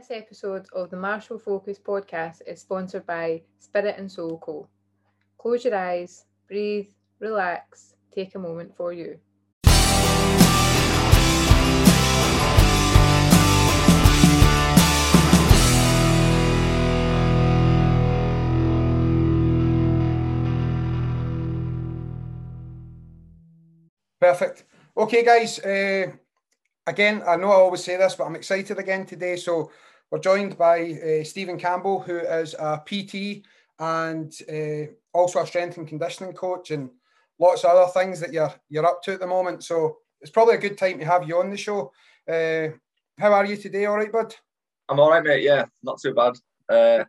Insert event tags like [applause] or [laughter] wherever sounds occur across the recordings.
This episode of the Martial Focus podcast is sponsored by Spirit and Soul Co. Close your eyes, breathe, relax, take a moment for you. Perfect. Okay, guys. Uh, again, I know I always say this, but I'm excited again today. So we're joined by uh, Steven Campbell, who is a PT and uh, also a strength and conditioning coach, and lots of other things that you're you're up to at the moment. So it's probably a good time to have you on the show. Uh, how are you today? All right, bud. I'm all right, mate. Yeah, not too bad. Uh,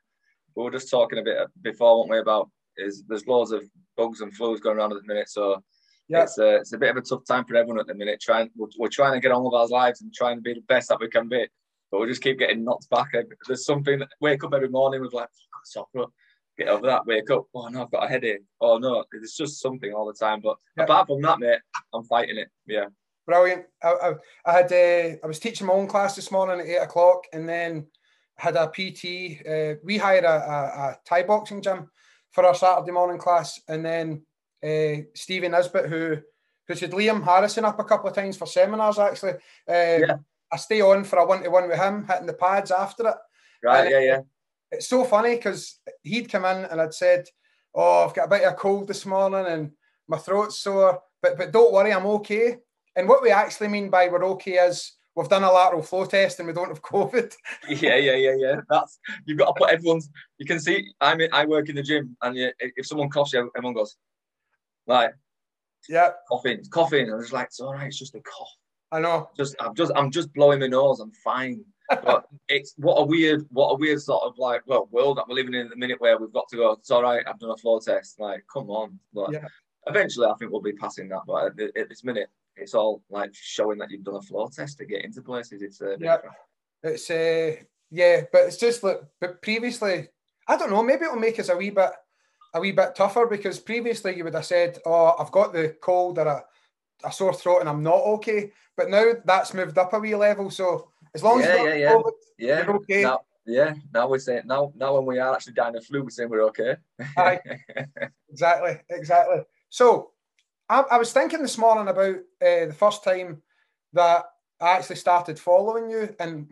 we were just talking a bit before, weren't we, about is there's loads of bugs and flus going around at the minute, so yeah. it's, a, it's a bit of a tough time for everyone at the minute. Trying, we're, we're, trying to get on with our lives and trying to be the best that we can be, but we just keep getting knocked back. There's something. Wake up every morning with like, oh, get over that. Wake up. Oh no, I've got a headache. Oh no, it's just something all the time. But yeah. apart from that, mate, I'm fighting it. Yeah. Brilliant. I, I, I had uh, I was teaching my own class this morning at eight o'clock, and then had a PT. Uh, we hired a, a, a Thai boxing gym for our Saturday morning class, and then uh, Stephen Nisbet, who who said Liam Harrison up a couple of times for seminars. Actually, uh, yeah. I stay on for a one to one with him, hitting the pads after it. Right. And yeah. Yeah. It's so funny because he'd come in and I'd said, "Oh, I've got a bit of a cold this morning and my throat's sore, but but don't worry, I'm okay." And what we actually mean by we're okay is we've done a lateral flow test and we don't have [laughs] COVID. yeah, yeah, yeah, yeah. That's you've got to put everyone's. You can see. I mean, I work in the gym, and if someone coughs, everyone goes, like, yeah, coughing, coughing. And it's like, it's all right. It's just a cough. I know. Just, I'm just, I'm just blowing my nose. I'm fine. but [laughs] it's what a weird, what a weird sort of like, well, world that we're living in at the minute where we've got to go. It's all right. I've done a flow test. Like, come on. But yeah. eventually, I think we'll be passing that. But at, at, this minute, it's all like showing that you've done a flow test to get into places. It's uh, yeah, it's uh, yeah, but it's just like, but previously, I don't know. Maybe it'll make us a wee bit a wee bit tougher because previously you would have said, "Oh, I've got the cold or a, sore throat and I'm not okay." But now that's moved up a wee level. So as long yeah, as yeah, yeah. COVID, yeah. you're okay. Now, yeah, now we're saying now now when we are actually dying of flu, we're saying we're okay. Aye, [laughs] exactly, exactly. So I, I, was thinking this morning about uh, the first time that I actually started following you, and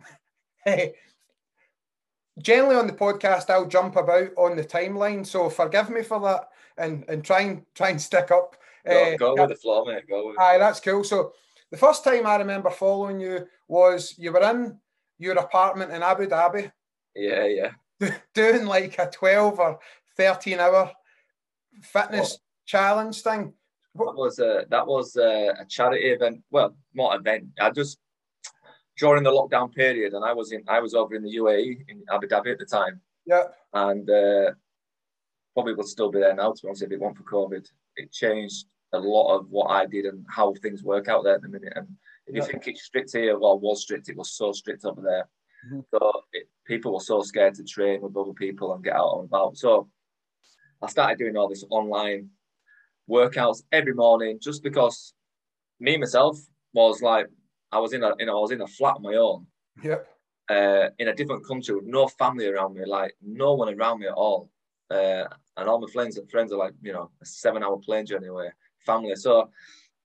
[laughs] generally on the podcast I'll jump about on the timeline, so forgive me for that and and try and try and stick up. Go, uh, go with the flow, mate. Go with Aye, that's cool. So the first time I remember following you was you were in your apartment in Abu Dhabi. Yeah, yeah. [laughs] Doing like a 12 or 13 hour fitness challenge thing. That was a that was a, a charity event. Well, not event. I just during the lockdown period, and I was in I was over in the UAE in Abu Dhabi at the time. Yeah. And uh, probably would still be there now. To be honest, if it weren't for COVID, it changed a lot of what I did and how things work out there at the minute. And if you think it's strict here, well, it was strict. It was so strict over there. Mm-hmm. So it, people were so scared to train with other people and get out and about. So I started doing all this online workouts every morning just because me myself was like I was in a you know I was in a flat on my own. Yep. Uh, in a different country with no family around me, like no one around me at all. Uh, and all my friends friends are like you know a seven hour plane journey away, family. So,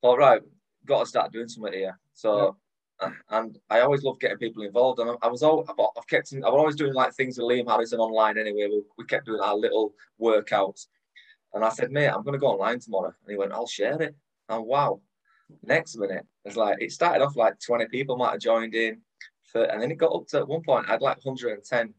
all right, got to start doing something here. So. Yep. Uh, and I always love getting people involved, and I was all I've kept. I was always doing like things with Liam Harrison online anyway. We, we kept doing our little workouts, and I said, "Mate, I'm going to go online tomorrow." And he went, "I'll share it." And wow, next minute, it's like it started off like 20 people might have joined in, for, and then it got up to at one point I had like 110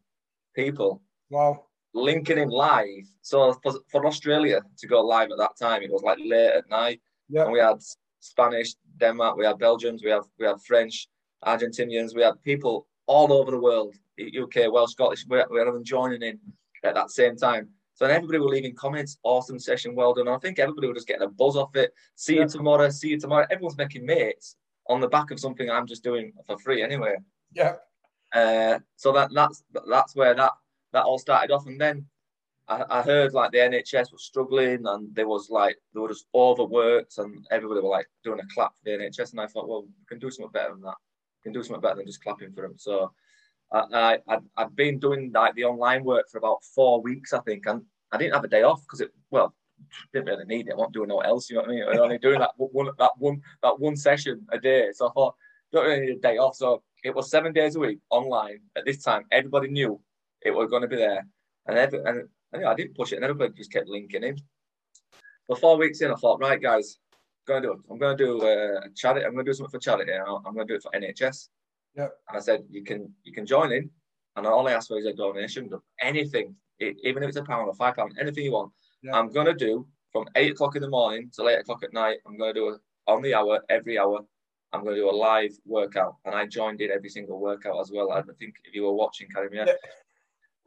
people. Wow. Linking in live. So for, for Australia to go live at that time, it was like late at night. Yeah. And we had Spanish, Denmark, we had Belgians, we have we had French, Argentinians, we had people all over the world, UK, Welsh, Scottish, we had, we had them joining in at that same time. So everybody were leaving comments, awesome session, well done. I think everybody was just getting a buzz off it. See you tomorrow, see you tomorrow. Everyone's making mates on the back of something I'm just doing for free anyway. Yeah. Uh, so that that's that's where that that all started off, and then I, I, heard like the NHS was struggling, and there was like they were just overworked, and everybody were like doing a clap for the NHS, and I thought, well, we can do something better than that. We can do something better than just clapping for them. So I, I I'd been doing like the online work for about four weeks, I think, and I didn't have a day off because it well didn't really need it. I wasn't doing no else. You know what I mean? I was only doing that one that one that one session a day. So I thought don't really need a day off. So it was seven days a week online. At this time, everybody knew it was going to be there, and every, and, I didn't push it, and everybody just kept linking in. But four weeks in, I thought, right, guys, I'm going to do I'm going to do uh, a charity. I'm going to do something for charity. I'm going to do it for NHS. Yeah. And I said, you can you can join in, and all I asked for is a donation of anything, even if it's a pound or five pound, anything you want. Yeah. I'm gonna do from eight o'clock in the morning till eight o'clock at night. I'm gonna do it on the hour, every hour. I'm gonna do a live workout, and I joined in every single workout as well. I think if you were watching, Karim, yeah.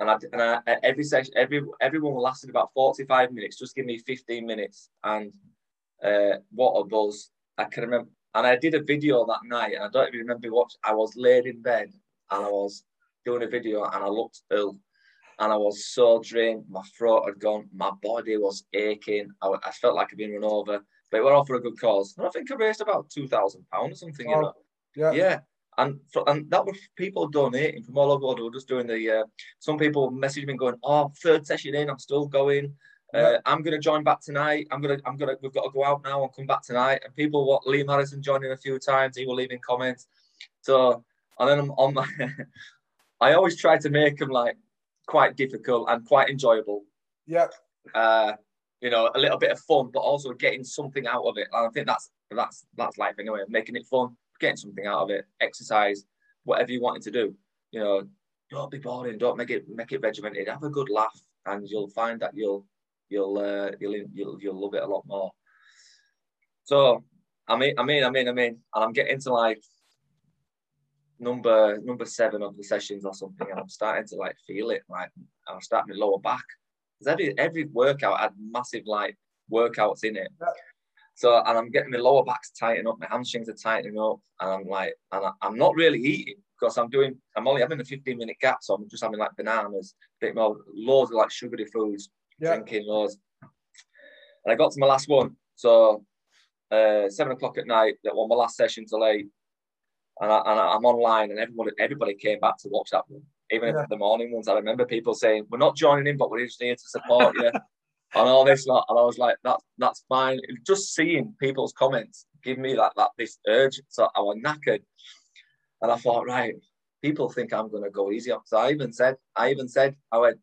And I, and I, every session, every everyone lasted about 45 minutes. Just give me 15 minutes, and uh, what a buzz! I can remember and I did a video that night, and I don't even remember what I was laid in bed and I was doing a video and I looked ill and I was so drained. My throat had gone, my body was aching. I, I felt like I'd been run over, but it went off for a good cause. And I think I raised about two thousand pounds or something. Oh, you know, yeah, yeah. And and that was people donating from all over the world. Just doing the. Uh, some people messaged me going, "Oh, third session in, I'm still going." Uh, I'm going to join back tonight. I'm going to, I'm going to, we've got to go out now and come back tonight. And people, what Liam Harrison joining a few times, he will leave in comments. So, and then I'm on my, [laughs] I always try to make them like quite difficult and quite enjoyable. Yeah. Uh, you know, a little bit of fun, but also getting something out of it. And I think that's, that's, that's life anyway, making it fun, getting something out of it, exercise, whatever you wanted to do. You know, don't be boring, don't make it, make it regimented, have a good laugh and you'll find that you'll, you'll uh, you'll you'll you'll love it a lot more. So I mean, I mean, I mean, I mean, and I'm getting to like number number seven of the sessions or something, and I'm starting to like feel it. Like I'm starting to lower back because every every workout had massive like workouts in it. So and I'm getting my lower back's tighten up, my hamstrings are tightening up, and I'm like, and I, am not really eating because I'm doing, I'm only having a 15 minute gap, so I'm just having like bananas, a bit more, loads of like sugary foods, yeah. drinking loads. And I got to my last one. So uh, seven o'clock at night, that was my last session till eight. And, I, am online, and everybody everybody came back to watch that one. Even yeah. the morning ones, I remember people saying, "We're not joining in, but we're just here to support you." [laughs] and all this lot, and I was like, "That's that's fine." Just seeing people's comments give me like that this urge. So I was knackered, and I thought, right, people think I'm going to go easy. So I even said, I even said, I went,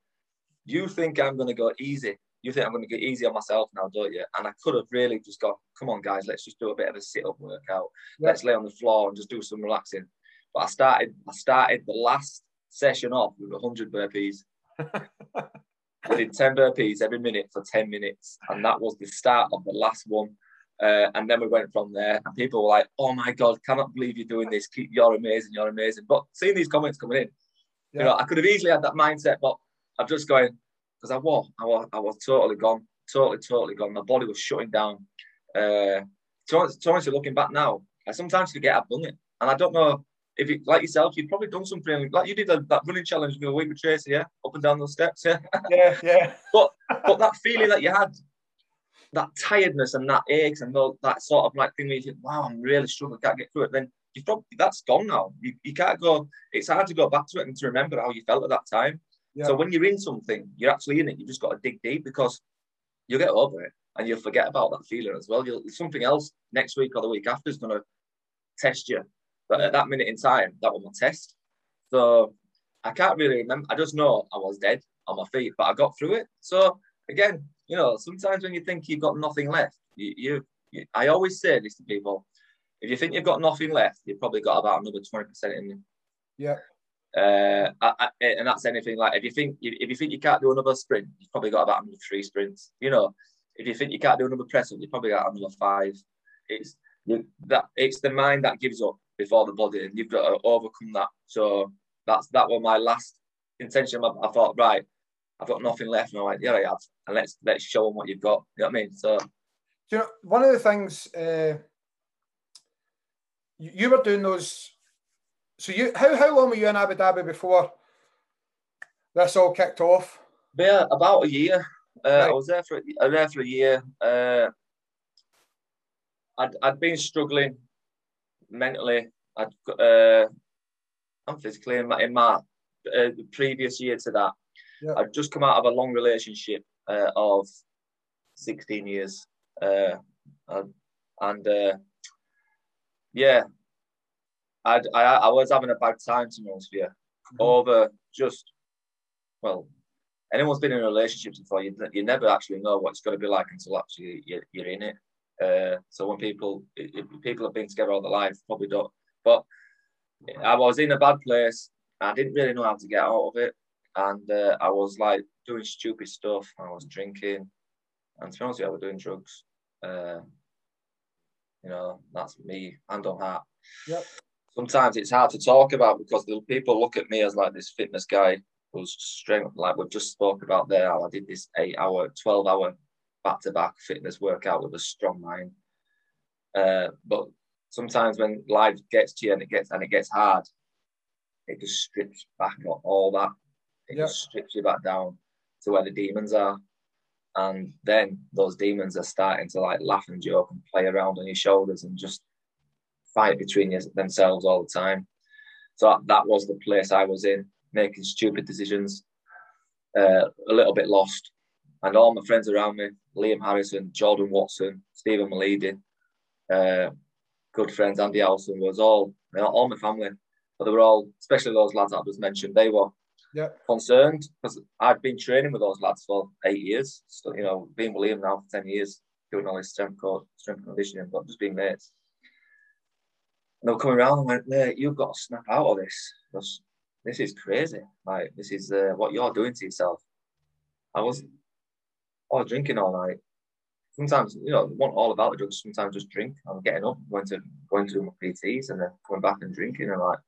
you think I'm going to go easy. You think I'm going to get easy on myself now, don't you? And I could have really just gone, come on, guys, let's just do a bit of a sit up workout. Yeah. Let's lay on the floor and just do some relaxing. But I started, I started the last session off with 100 burpees. [laughs] I did 10 burpees every minute for 10 minutes. And that was the start of the last one. Uh, and then we went from there, and people were like, "Oh my god, cannot believe you're doing this! Keep, you're amazing, you're amazing." But seeing these comments coming in, yeah. you know, I could have easily had that mindset, but I'm just going because I was, I was, I was totally gone, totally, totally gone. My body was shutting down. Uh, to honestly, looking back now, I sometimes forget I've done it, and I don't know if you like yourself, you've probably done something like you did that, that running challenge with the week with Tracy, yeah, up and down those steps, yeah, [laughs] yeah, yeah. but but that feeling that you had, that tiredness and that aches and that sort of like thing where you think, wow, I'm really struggling, can't get through it. Then you probably that's gone now. You, you can't go. It's hard to go back to it and to remember how you felt at that time. Yeah. So when you're in something, you're actually in it. You just got to dig deep because you'll get over it and you'll forget about that feeling as well. You'll something else next week or the week after is going to test you. But at that minute in time, that was my test. So I can't really remember. I just know I was dead on my feet, but I got through it. So again, you know, sometimes when you think you've got nothing left, you, you, you I always say this to people: if you think you've got nothing left, you've probably got about another twenty percent in you. Yeah. Uh, I, I, and that's anything like if you think if you think you can't do another sprint, you've probably got about another three sprints. You know, if you think you can't do another press up, you've probably got another five. It's that it's the mind that gives up before the body, and you've got to overcome that. So that's that was my last intention. I, I thought, right, I've got nothing left, and I went, yeah, I have, and let's let's show them what you've got. You know what I mean? So, you know, one of the things uh, you were doing those so you how how long were you in Abu Dhabi before this all kicked off? Yeah, about a year. Uh, right. I was there for I was there for a year. Uh, I'd I'd been struggling mentally. I'd uh, and physically. In my, in my uh, previous year to that, Yeah. I'd just come out of a long relationship uh, of 16 years. Uh, and and uh, yeah, I'd, I, I was having a bad time, to be honest with you, Mhm. over just, well, anyone's been in a relationship before, you, you never actually know what it's going to be like until actually you're, you're in it. Uh, so when people people have been together all their life, probably don't. But I was in a bad place. I didn't really know how to get out of it, and uh, I was like doing stupid stuff. I was drinking, and to be honest you, I was doing drugs. Uh, you know, that's me, hand on heart. Yep. Sometimes it's hard to talk about because the people look at me as like this fitness guy who's strength, like we've just spoke about there. How I did this eight-hour, twelve-hour back-to-back fitness workout with a strong mind. Uh, but sometimes when life gets to you and it gets and it gets hard, it just strips back all that. It Yep. just strips you back down to where the demons are. And then those demons are starting to like laugh and joke and play around on your shoulders and just fight between you, themselves all the time. So that was the place I was in, making stupid decisions, uh, a little bit lost. And all my friends around me, Liam Harrison, Jordan Watson, Stephen Malidi, uh, good friends, Andy Allison, was all, you know, all my family. But they were all, especially those lads that I just mentioned, they were Yep. concerned because I'd been training with those lads for eight years. So, you know, being with Liam now for 10 years, doing all this strength, course, strength conditioning, but just being mates. And they were coming around and went, mate, you've got to snap out of this. Because this is crazy. Like, this is uh, what you're doing to yourself. I was, Was drinking all night. Sometimes, you know, want all about the drugs. Sometimes just drink. I'm getting up, going to going to my PTs, and then coming back and drinking, and like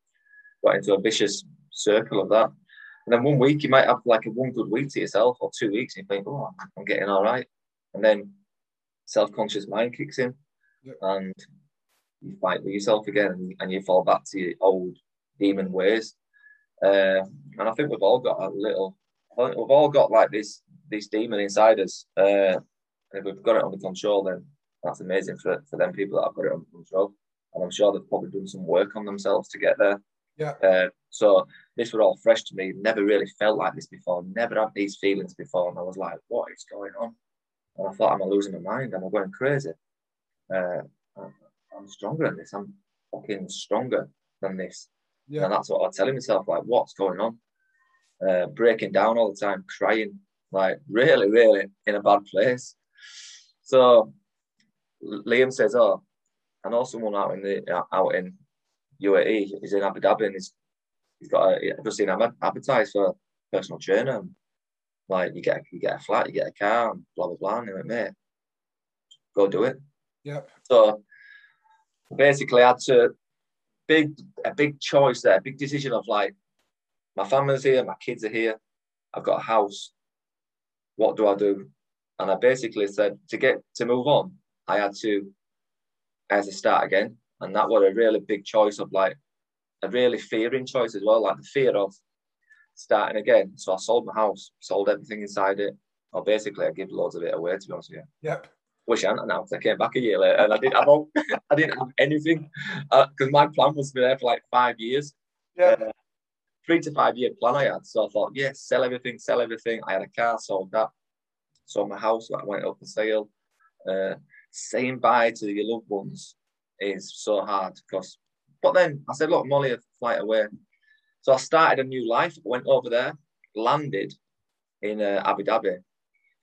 got into a vicious circle of that. And then one week you might have like a one good week to yourself, or two weeks, and you think, oh, I'm getting all right. And then self-conscious mind kicks in, Yep. and you fight with yourself again, and, you fall back to your old demon ways. Uh, and I think we've all got a little. We've all got like this this demon inside us. Uh, and if we've got it under control, then that's amazing for, for them people that have got it under control. And I'm sure they've probably done some work on themselves to get there. Yeah. Uh, so this were all fresh to me. Never really felt like this before. Never had these feelings before. And I was like, what is going on? And I thought, am I losing my mind? Am I going crazy? Uh, I'm- stronger than this. I'm fucking stronger than this. Yeah. And that's what I'm telling myself, like, what's going on? Uh, breaking down all the time, crying, like really, really in a bad place. So Liam says, "Oh, I know someone out in the uh, out in UAE. He's in Abu Dhabi, and he's he's got a I've just seen him advertised for a personal trainer. Like you get you get a flat, you get a car, and blah blah blah. And I went, mate, go do it. Yep. So basically, I had to big a big choice there, a big decision of like, my family's here, my kids are here, I've got a house. What do I do? And I basically said to get to move on, I had to had to start again, and that was a really big choice of like a really fearing choice as well, like the fear of starting again. So I sold my house, sold everything inside it. Or basically, I give loads of it away. To be honest with you Yep. wish I hadn't announced. I came back a year later and I didn't have all, [laughs] I didn't have anything because my plan was to be there for like five years, Yep. Uh, three to five year plan I had. So I thought, yes, sell everything, sell everything. I had a car, sold that, sold my house, that went up for sale. Uh, saying bye to your loved ones is so hard because. But then I said, look, I'm only a flight away. So I started a new life. Went over there, landed in uh, Abu Dhabi.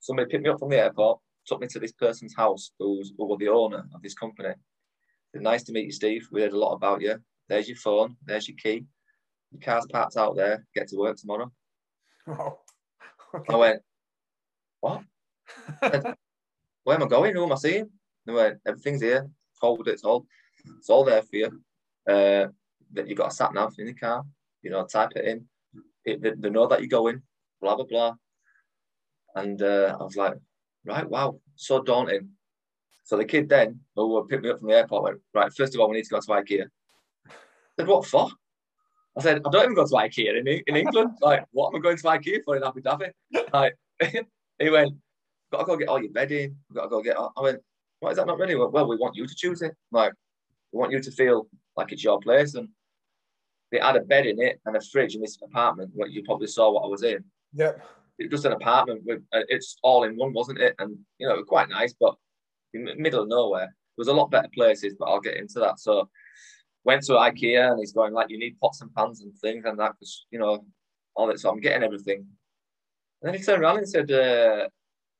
Somebody picked me up from the airport, took me to this person's house who's who were the owner of this company. Said, nice to meet you, Steve. We heard a lot about you. There's your phone. There's your key. Your car's parked out there. Get to work tomorrow. [laughs] Wow. I went, what? [laughs] Where am I going? Who am I seeing? They went, everything's here. Hold it. It's all, it's all there for you. Uh, that you got a sat nav in the car. You know, type it in. It, they, they know that you're going. Blah blah blah. And uh, I was like, right, wow, so daunting. So the kid then, who picked me up from the airport, went, right, first of all, we need to go to IKEA. I said, what for? I said, I don't even go to IKEA in, in England. [laughs] like, what am I going to IKEA for in Abu Dhabi? Like, [laughs] he went, got to go get all your bedding. Got to go get. I went, why is that not really? Well, we want you to choose it. Like, we want you to feel like it's your place. And they had a bed in it and a fridge in this apartment. What you probably saw what I was in. Yep. It was just an apartment with uh, it's all in one, wasn't it? And you know, it was quite nice, but in the middle of nowhere. There was a lot better places, but I'll get into that. So went to IKEA and he's going like, you need pots and pans and things and that because you know all that. So I'm getting everything. And then he turned around and said, uh,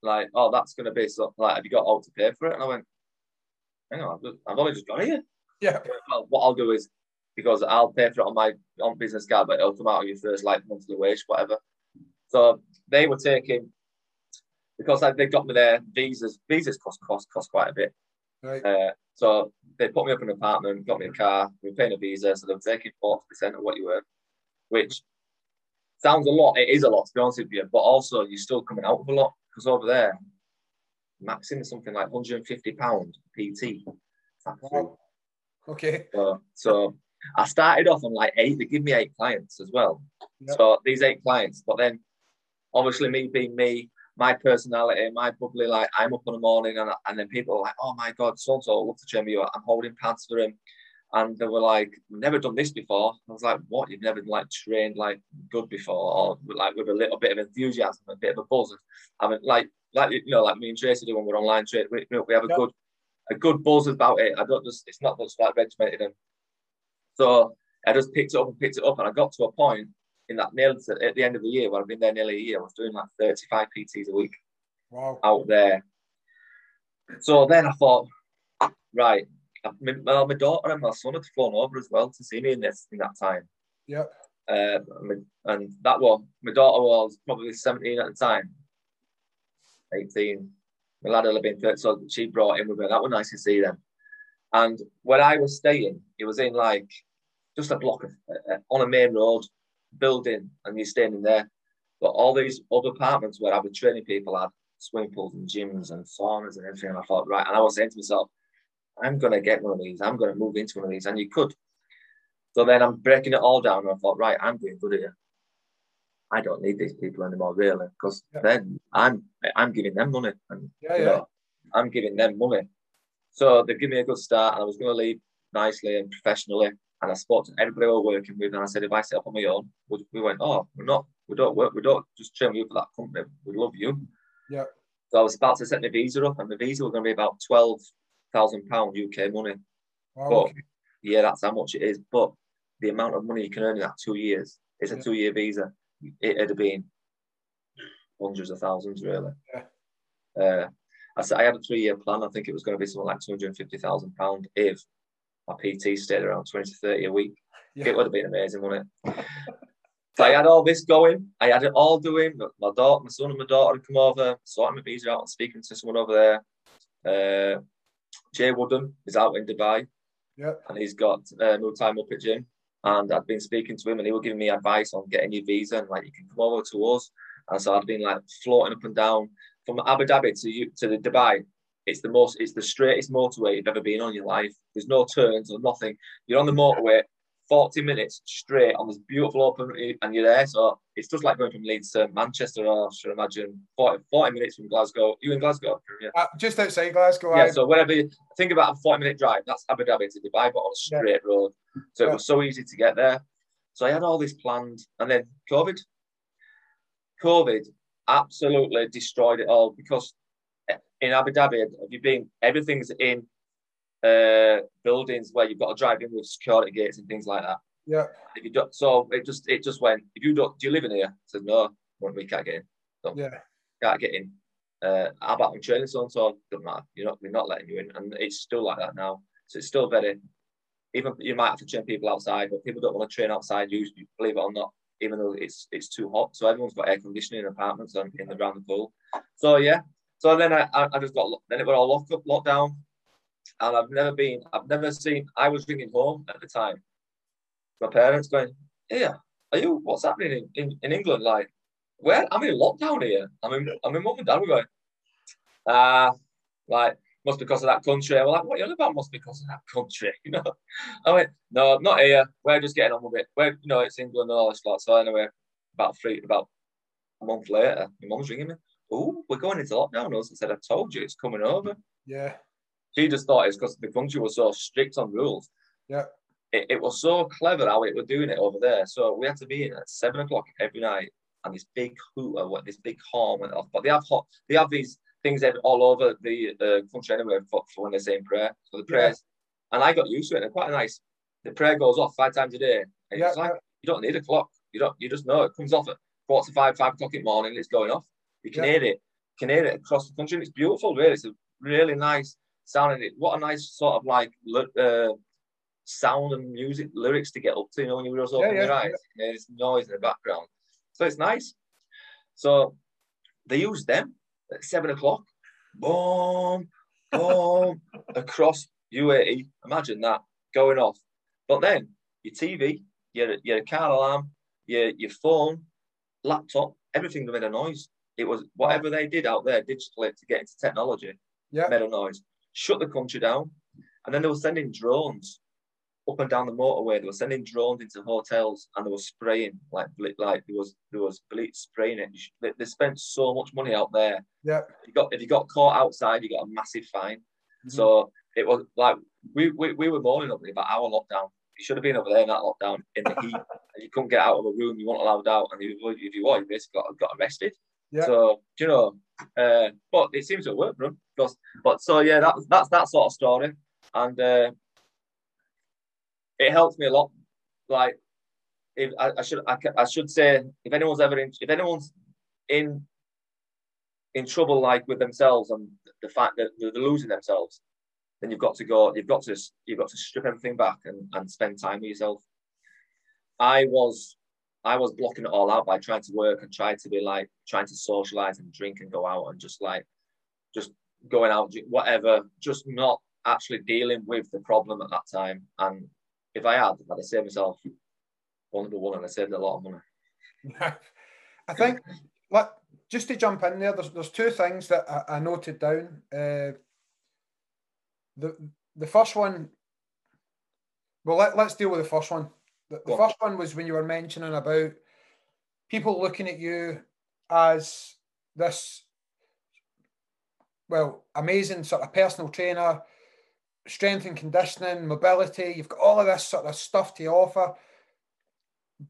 like, oh, that's going to be so. Like, have you got all to pay for it? And I went, hang on, I've, I've only just got here. Yeah. Well, what I'll do is because I'll pay for it on my on business card, but it'll come out of your first like monthly wage, whatever. So they were taking because like, they got me their visas. Visas cost cost cost quite a bit. Right. Uh, so they put me up in an apartment, got me a car, we were paying a visa, so they were taking forty percent of what you earn, which sounds a lot. It is a lot to be honest with you, but also you're still coming out with a lot because over there, maximum is something like 150 pound PT. Wow. Okay. So, so I started off on like eight. They give me eight clients as well. Yep. So these eight clients, but then obviously me being me, my personality, my bubbly, like I'm up in the morning and, and then people are like, oh my God, so and so love to train you. I'm holding pants for him. And they were like, never done this before. I was like, what? You've never like trained like good before or like with a little bit of enthusiasm, a bit of a buzz. I mean, like, like you know, like me and Tracy do when we're online trade, we, we have a Yep. good, a good buzz about it. I don't just, it's not just like regimented and so I just picked it up and picked it up, and I got to a point in that nearly at the end of the year where I've been there nearly a year. I was doing like 35 PTs a week Wow. out there. So then I thought, right, my, well, my daughter and my son had flown over as well to see me in this in that time. Yep. Uh, and- and that one, my daughter was probably 17 at the time, 18. My lad had been 30, so she brought him with her. That was nice to see them. And where I was staying, it was in like just a block of uh, on a main road building, and you're staying in there. But all these other apartments where I was training people had swimming pools and gyms and saunas and everything. And I thought, right, and I was saying to myself, I'm gonna get one of these. I'm gonna move into one of these, and you could. So then I'm breaking it all down, and I thought, right, I'm doing good here. I don't need these people anymore, really, because Yeah. then I'm I'm giving them money, and Yeah, you yeah. I'm giving them money. So they give me a good start, and I was going to leave nicely and professionally. And I spoke to everybody we were working with, and I said, if I set up on my own, we, we went, oh, we're not, we don't work, we don't just train you for that company. We love you. Yeah. So I was about to set my visa up, and the visa was going to be about twelve thousand pound UK money. Wow. But Okay. yeah, that's how much it is. But the amount of money you can earn in that two years, it's a two-year visa. It'd have been hundreds of thousands, really. Yeah. Uh, I said I had a three-year plan. I think it was going to be something like two hundred and fifty thousand pound if my PT stayed around twenty to thirty a week. Yeah. It would have been amazing, wouldn't it? so I had all this going. I had it all doing. My daughter, my son, and my daughter had come over, sorting my visa out, and speaking to someone over there. Uh, Jay Wooden is out in Dubai Yep. and he's got uh, no time up at gym. And I'd been speaking to him, and he was giving me advice on getting your visa, and like you can come over to us. And so I'd been like floating up and down from Abu Dhabi to you to the Dubai. It's the most, it's the straightest motorway you've ever been on in your life. There's no turns or nothing. You're on the motorway, 40 minutes straight on this beautiful open, and you're there. So it's just like going from Leeds to Manchester, or I should imagine 40, 40 minutes from Glasgow. You in Glasgow? Yeah. Uh, just outside Glasgow. Yeah, aye. so whatever you think about a 40 minute drive, that's Abu Dhabi to Dubai, but on a straight road. So it was so easy to get there. So I had all this planned, and then COVID. COVID absolutely destroyed it all because in Abu Dhabi, have you been? Everything's in uh, buildings where you've got to drive in with security gates and things like that. yeah. If you don't, so it just it just went. If you don't, do you live in here? I said no, we can't get in. Yeah. Can't get in. Uh, how about I'm training so and so? Doesn't matter. You're not. We're not letting you in, and it's still like that now. So it's still very. Even you might have to train people outside, but people don't want to train outside. Usually, believe it or not, even though it's it's too hot. So everyone's got air conditioning in apartments and in the around the pool. So yeah. So then I, I I just got then it was all locked up, locked down, and I've never been. I've never seen. I was ringing home at the time. My parents going, "Yeah, are you? What's happening in, in, in England? Like, where? I'm in lockdown here. I'm in. I'm in mum and dad. We're going. Ah, like must be because of that country. Well, like, what are you on about? Must be because of that country. [laughs] You know. I went, no, not here. We're just getting on with it. We're, you know, it's England and all this lot. So anyway, about three, about a month later, my mum's ringing me. Oh, we're going into lockdown. I said, I told you, it's coming over. Yeah. She just thought it's because the country was so strict on rules. Yeah. it, it was so clever how it were doing it over there. So we had to be in at seven o'clock every night, and this big hooter, what this big horn went off. But they have hot, they have these things all over the uh, country anyway for, for when they're saying prayer. So the prayers, yeah. and I got used to it. They're quite nice. The prayer goes off five times a day. And yeah, it's like yeah. you don't need a clock. You don't. You just know it comes off at quarter to five, five o'clock in the morning. It's going off. You can hear it. You can hear it across the country. and It's beautiful. Really, it's a really nice sounding. It. What a nice sort of like uh, sound and music lyrics to get up to. You know, when you just open yeah, your eyes, there's noise in the background. So it's nice. So they use them at seven o'clock. Boom, boom, [laughs] across UAE. Imagine that going off. But then your TV, your, your car alarm, your, your phone, laptop, everything made a noise. It was whatever they did out there digitally to get into technology yeah. made a noise. Shut the country down. And then they were sending drones up and down the motorway. They were sending drones into hotels and they were spraying like like there was there was bleach spraying it. They, they spent so much money out there. Yeah. If you got if you got caught outside, you got a massive fine. Mm-hmm. So it was like we, we we were mourning up about our lockdown. You should have been over there in that lockdown in the heat, and [laughs] you couldn't get out of a room. You weren't allowed out, and if you, if you were, you basically got, got arrested. Yeah. So you know, uh, but it seems to work for them. But so yeah, that, that's that sort of story, and uh, it helps me a lot. Like, if I, I should I, I, should say, if anyone's ever in, if anyone's in in trouble like with themselves and the fact that they're losing themselves, then you've got to go. You've got to you've got to strip everything back and, and spend time with yourself. I was I was blocking it all out by trying to work and trying to be like trying to socialize and drink and go out and just like just going out whatever, just not actually dealing with the problem at that time. And if I had, I'd have saved myself one number one and I saved a lot of money. [laughs] I think, like, just to jump in there, there's, there's two things that I, I noted down. Uh, the the first one, well, let, let's deal with the first one. The, the first one was when you were mentioning about people looking at you as this, well, amazing sort of personal trainer, strength and conditioning, mobility. You've got all of this sort of stuff to offer.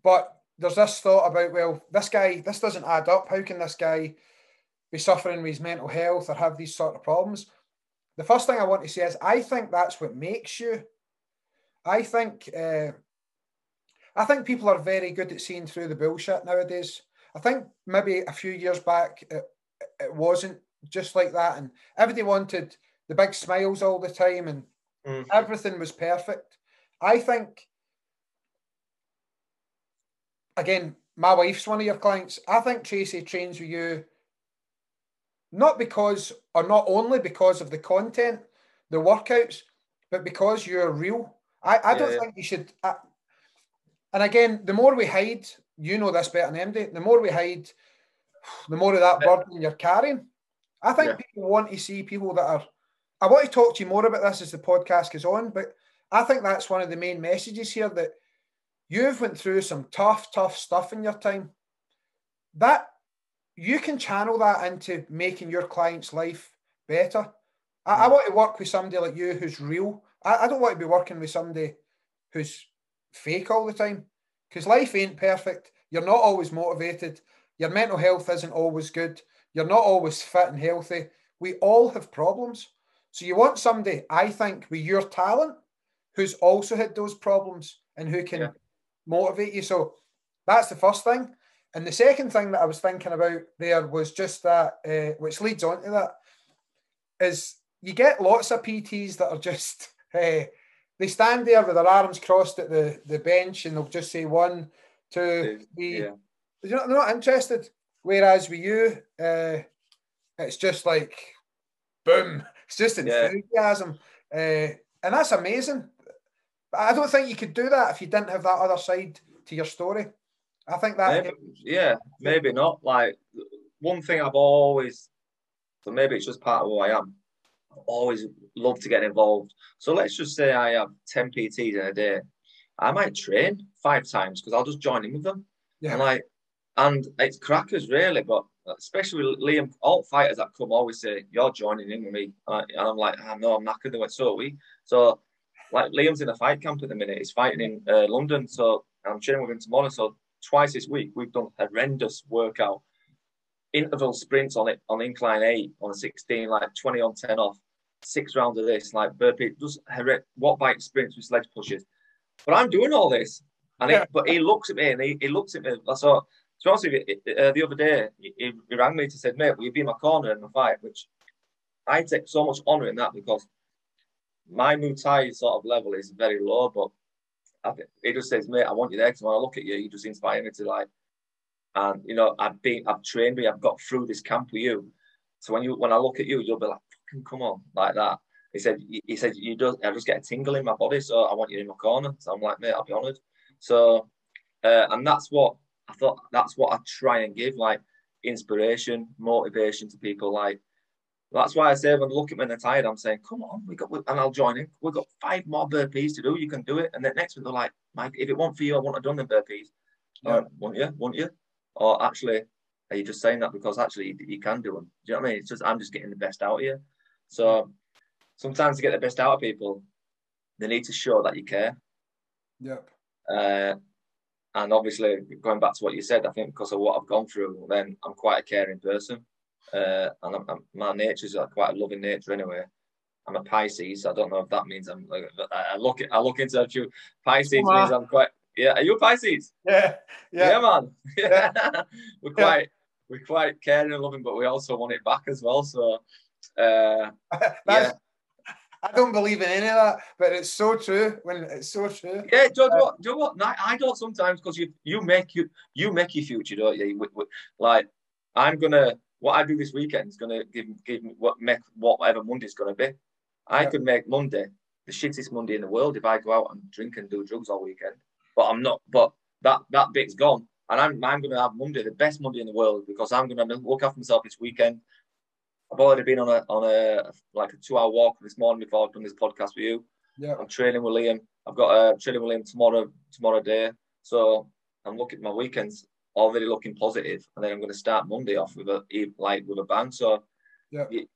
But there's this thought about, well, this guy, this doesn't add up. How can this guy be suffering with his mental health or have these sort of problems? The first thing I want to say is I think that's what makes you. I think uh, I think people are very good at seeing through the bullshit nowadays. I think maybe a few years back it, it wasn't just like that, and everybody wanted the big smiles all the time, and mm. everything was perfect. I think, again, my wife's one of your clients. I think Tracy trains with you not because, or not only because of the content, the workouts, but because you're real. I, I yeah, don't yeah. think you should. I, and again, the more we hide, you know this better than MD, the more we hide, [sighs] the more of that burden you're carrying. I think yeah. people want to see people that are I want to talk to you more about this as the podcast goes on, but I think that's one of the main messages here that you've went through some tough, tough stuff in your time. That you can channel that into making your client's life better. I, I mm. want to work with somebody like you who's real. I, I don't want to be working with somebody who's fake all the time because life ain't perfect. You're not always motivated. Your mental health isn't always good. You're not always fit and healthy. We all have problems. So you want somebody, I think, with your talent who's also had those problems and who can yeah. motivate you. So that's the first thing. And the second thing that I was thinking about there was just that, uh, which leads on to that, is you get lots of PTs that are just, [laughs] uh, they stand there with their arms crossed at the, the bench and they'll just say one, two, three. Yeah. They're, not, they're not interested. Whereas with you, uh, it's just like, boom, [laughs] it's just enthusiasm, yeah. uh, and that's amazing. But I don't think you could do that if you didn't have that other side to your story. I think that. Maybe, yeah, maybe not. Like one thing I've always, so maybe it's just part of who I am. Always love to get involved. So let's just say I have ten PTs in a day. I might train five times because I'll just join in with them. Yeah. And like, and it's crackers really, but especially with Liam, all fighters that come always say, You're joining in with me. And, I, am like, I know I'm not going to do it. So we. So like Liam's in a fight camp at the minute. He's fighting in uh, London, so I'm training with him tomorrow. So twice this week we've done horrendous workout, interval sprints on it on incline eight on a 16, like 20 on 10 off, six rounds of this, like burpee, just what by experience with sledge pushes. But I'm doing all this, and yeah. but he looks at me and he, he looks at me. I saw. So honestly, uh, the other day he, he rang me to say, "Mate, will you be in my corner in the fight?" Which I take so much honour in that because my Muay Thai sort of level is very low, but I think he just says, mate, I want you there because when I look at you, you just inspire me to like, and you know, I've been, I've trained me, I've got through this camp with you. So when you, when I look at you, you'll be like, fucking come on, like that. He said, he said, you just, I just get a tingle in my body, so I want you in my corner. So I'm like, mate, I'll be honoured. So, uh, and that's what I thought. That's what I try and give, like inspiration, motivation to people. Like that's why I say when they look at me and they're tired, I'm saying, come on, we got, and I'll join in. We've got five more burpees to do. You can do it. And then next week they're like, Mike, if it weren't for you, I wouldn't have done the burpees. Yeah. won't you? Won't you? Or actually, are you just saying that because actually you, you, can do them? Do you know what I mean? It's just I'm just getting the best out of you. So sometimes to get the best out of people, they need to show that you care. Yep. Uh, and obviously, going back to what you said, I think because of what I've gone through, then I'm quite a caring person. Uh, and I'm, I'm, my nature's quite a loving nature anyway. I'm a Pisces. I don't know if that means I'm like I look I look into a few Pisces means I'm quite yeah. Are you a Pisces? Yeah, yeah, yeah man. Yeah. [laughs] we're quite yeah. we're quite caring and loving, but we also want it back as well. So uh, [laughs] yeah. I don't believe in any of that, but it's so true. When it's so true. Yeah, do you know what? Do you know what? I don't sometimes because you you make you you make your future, don't you? Like I'm gonna what I do this weekend is going to give give me what make whatever Monday's going to be. I yeah. could make Monday the shittest Monday in the world if I go out and drink and do drugs all weekend. But I'm not. But that that bit's gone, and I'm I'm going to have Monday the best Monday in the world because I'm going to look after myself this weekend. I've already been on a on a like a two hour walk this morning before I've done this podcast with you. Yeah. I'm training with Liam. I've got a training with Liam tomorrow tomorrow day. So I'm looking my weekends already looking positive, and then I'm going to start Monday off with a like with a bang. So yeah. It,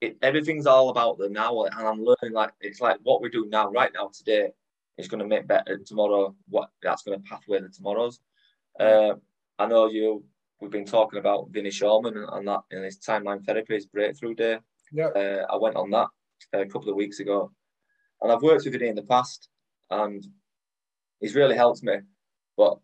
it, everything's all about the now, and I'm learning like it's like what we do now, right now, today, is going to make better tomorrow. What that's going to pathway the tomorrows. Uh, I know you. We've been talking about Vinny Shoreman and that in his timeline therapy, his breakthrough day. Yeah. Uh, I went on that a couple of weeks ago, and I've worked with Vinny in the past, and he's really helped me. But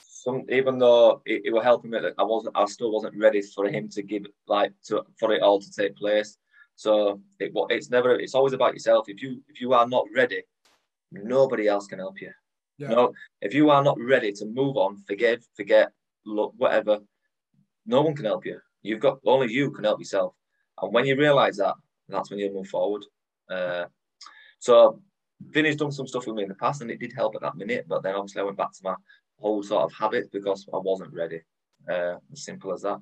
some even though it, it was helping me, I wasn't, I still wasn't ready for him to give like to for it all to take place. So it, it's never, it's always about yourself. If you if you are not ready, nobody else can help you. Yeah. No, if you are not ready to move on, forgive, forget, look, whatever, no one can help you. You've got only you can help yourself. And when you realise that, that's when you move forward. Uh, so Vinny's done some stuff with me in the past, and it did help at that minute. But then obviously I went back to my whole sort of habit because I wasn't ready. Uh, as simple as that.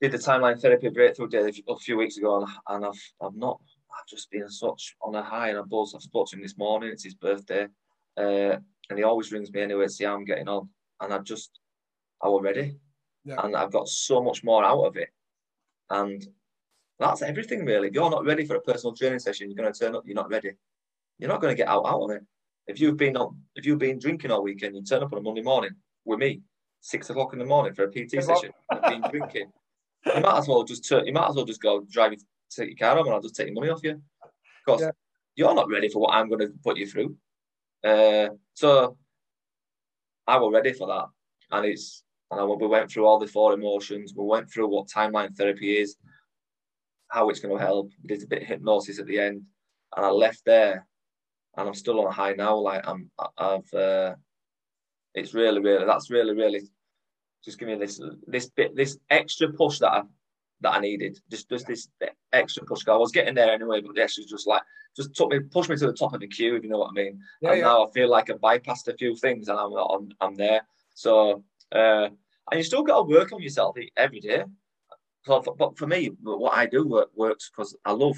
Did the timeline therapy breakthrough day a few weeks ago, and I've I've not I've just been such on a high and a buzz. I've spoken to him this morning. It's his birthday, uh, and he always rings me anyway to see how I'm getting on. And I just I was ready, yeah. and I've got so much more out of it. And that's everything really. If you're not ready for a personal training session, you're going to turn up. You're not ready. You're not going to get out out of it. If you've been on, if you've been drinking all weekend, you turn up on a Monday morning with me, six o'clock in the morning for a PT session, and been drinking. You might as well just turn, you might as well just go drive take your car home, and I'll just take your money off you, because yeah. you're not ready for what I'm going to put you through. Uh, so I was ready for that, and it's and we went through all the four emotions. We went through what timeline therapy is, how it's going to help. We did a bit of hypnosis at the end, and I left there and I'm still on a high now. Like I'm, I've, uh, it's really, really, that's really, really just give me this, this bit, this extra push that I, that I needed. Just, just this extra push. I was getting there anyway, but the extra just like, just took me, pushed me to the top of the queue, if you know what I mean. Yeah, and yeah. now I feel like I bypassed a few things, and I'm, I'm, I'm there. So, uh, and you still got to work on yourself every day. So, but for me, what I do work, works because I love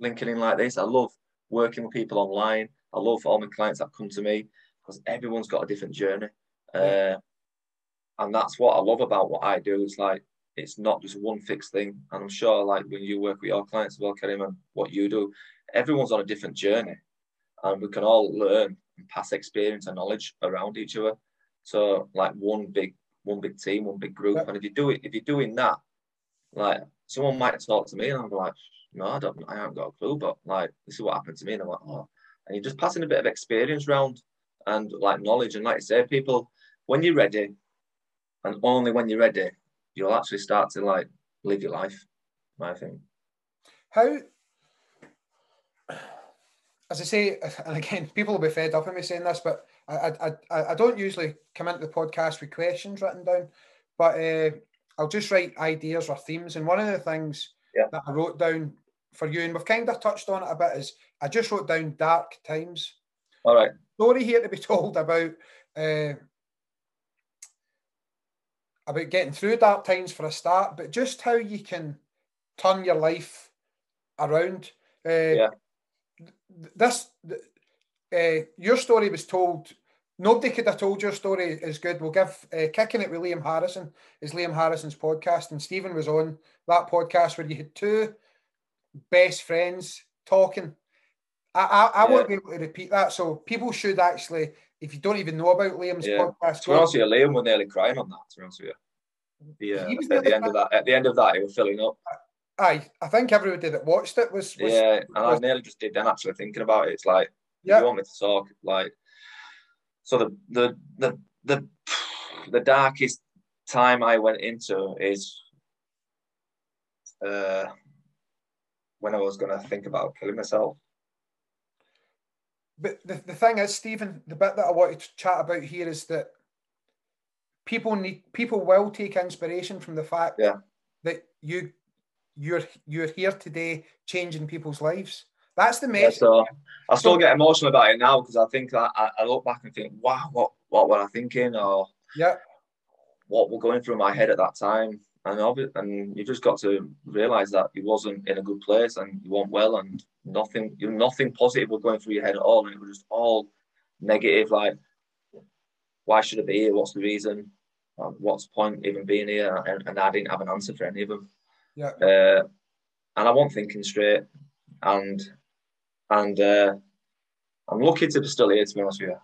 linking in like this. I love working with people online. I love all my clients that come to me because everyone's got a different journey. Uh, and that's what I love about what I do. It's like it's not just one fixed thing. And I'm sure, like when you work with your clients as well, Kerim, and what you do, everyone's on a different journey, and we can all learn and pass experience and knowledge around each other. So, like one big, one big team, one big group. And if you do it, if you're doing that, like someone might talk to me, and I'm like, no, I don't, I haven't got a clue, but like this is what happened to me, and I'm like, oh, and you're just passing a bit of experience around and like knowledge, and like I say, people, when you're ready, and only when you're ready, you'll actually start to like live your life. I think. How, as I say, [laughs] and again, people will be fed up of me saying this, but I I, I, don't usually come into the podcast with questions written down, but uh, I'll just write ideas or themes. And one of the things yeah. that I wrote down for you, and we've kind of touched on it a bit, is I just wrote down dark times. All right. Story here to be told about uh, about getting through dark times for a start, but just how you can turn your life around. Uh, yeah. This, uh, your story was told. Nobody could have told your story as good. We'll give uh, kicking it with Liam Harrison is Liam Harrison's podcast, and Steven was on that podcast where you had two best friends talking. I I, I yeah. won't be able to repeat that, so people should actually if you don't even know about Liam's yeah. podcast. To be honest with you, Liam was nearly crying on that. To be honest with you, yeah. Uh, at the end of that, at the end of that, he was filling up. Aye, I think everybody that watched it was. was yeah, and was, I nearly just did then actually thinking about it. It's like, yeah. you want me to talk, like, so the the the the the darkest time I went into is uh, when I was going to think about killing myself. But the, the thing is, Steven, the bit that I wanted to chat about here is that people need people will take inspiration from the fact yeah. that you you're you're here today changing people's lives. That's the message. Yeah, so I still get emotional about it now because I think that I, I, look back and think, wow, what what were I thinking, or yeah, what were going through my head at that time, and and you just got to realize that you wasn't in a good place and you weren't well, and nothing, you nothing positive was going through your head at all, and it was just all negative. Like, why should I be here? What's the reason? What's the point even being here? And, and, I didn't have an answer for any of them. Yeah. Uh, and I wasn't thinking straight, and and uh, I'm lucky to be still here. To be honest with you,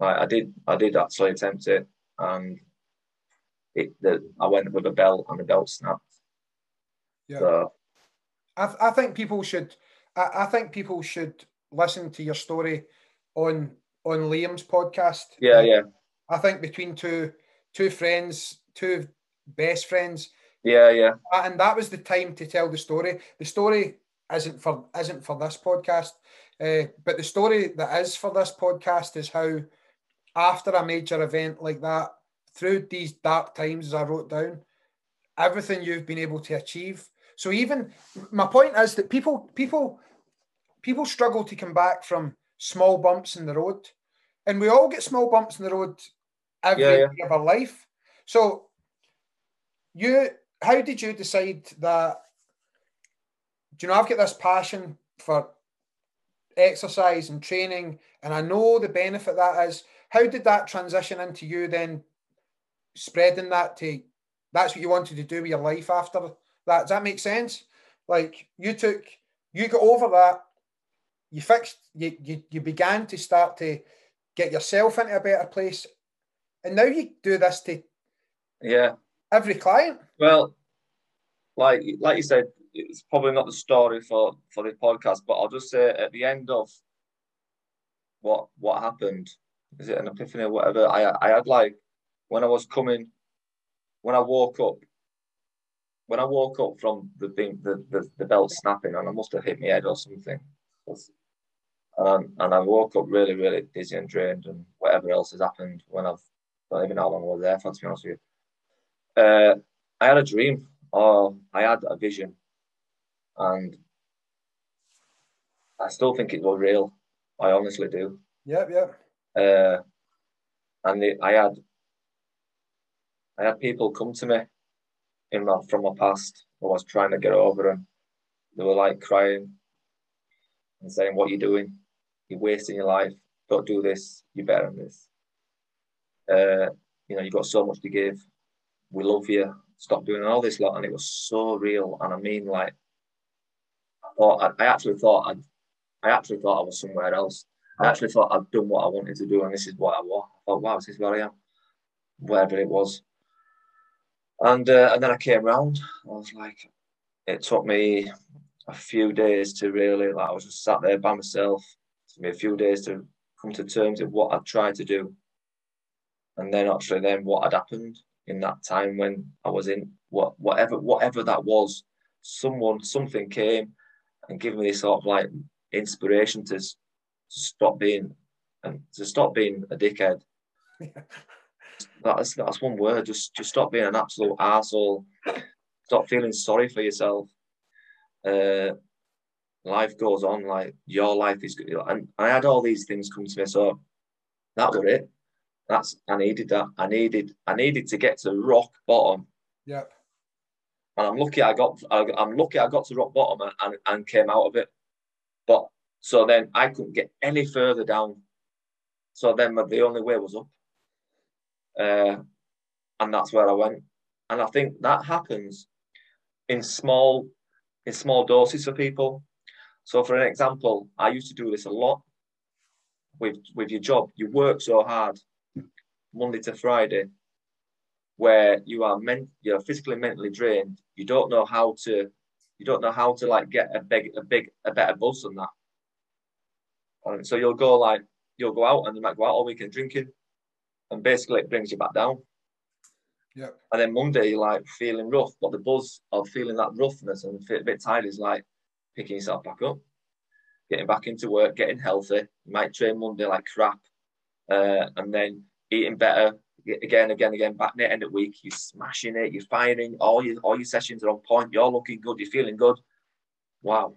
like, I did, I did actually attempt it, and it, the, I went with a belt and the belt snapped. Yeah. So, I, I think people should I, I think people should listen to your story on on Liam's podcast. Yeah, yeah. I think between two two friends, two best friends. Yeah, yeah. And that was the time to tell the story. The story isn't for isn't for this podcast, uh, but the story that is for this podcast is how after a major event like that, through these dark times, as I wrote down, everything you've been able to achieve. So even my point is that people people people struggle to come back from small bumps in the road, and we all get small bumps in the road every yeah, yeah. day of our life. So, you, how did you decide that? Do you know I've got this passion for exercise and training, and I know the benefit that is. How did that transition into you then spreading that to that's what you wanted to do with your life after that? Does that make sense? Like you took, you got over that you fixed you, you you began to start to get yourself into a better place and now you do this to yeah every client well like like you said it's probably not the story for for this podcast but i'll just say at the end of what what happened is it an epiphany or whatever i i had like when i was coming when i woke up when i woke up from the thing the, the, the belt snapping and i must have hit my head or something um, and I woke up really, really dizzy and drained, and whatever else has happened when I've don't even how long I was there for, to be honest with you. Uh, I had a dream, or I had a vision, and I still think it was real. I honestly do. Yep, yep. Uh, and the, I had, I had people come to me in my from my past. I was trying to get over, and they were like crying and saying, "What are you doing? You're wasting your life. Don't do this. You're better than this. Uh, you know, you've got so much to give. we love you, stop doing all this lot. And it was so real. And I mean, like, thought, I, I actually thought I'd, I actually thought I was somewhere else. I actually thought I'd done what I wanted to do, and this is what I was. I thought, wow, this is where I am, wherever it was. And uh, and then I came round. I was like, it took me a few days to really like. I was just sat there by myself. It took me a few days to come to terms with what I'd tried to do, and then actually then what had happened in that time when I was in what whatever whatever that was. Someone something came and gave me this sort of like inspiration to, to stop being and to stop being a dickhead. [laughs] that's that's one word. Just just stop being an absolute asshole. Stop feeling sorry for yourself. Uh, life goes on. Like your life is good. And I had all these things come to me. So that was it. That's I needed that. I needed I needed to get to rock bottom. Yep. And I'm lucky I got I, am lucky I got to rock bottom and, and came out of it. But so then I couldn't get any further down. So then the only way was up. Uh, and that's where I went. And I think that happens in small in small doses for people. So for an example, I used to do this a lot with with your job. You work so hard Monday to Friday, where you are meant you're physically mentally drained. You don't know how to you don't know how to like get a big a big a better buzz than that. And so you'll go like you'll go out and you might go out all weekend drinking, and basically it brings you back down. Yeah. And then Monday you're like feeling rough, but the buzz of feeling that roughness and a bit tired is like picking yourself back up, getting back into work, getting healthy. You might train Monday like crap, uh, and then eating better again, again, again. Back near end of the week, you're smashing it, you're firing. All your all your sessions are on point. You're looking good. You're feeling good. Wow,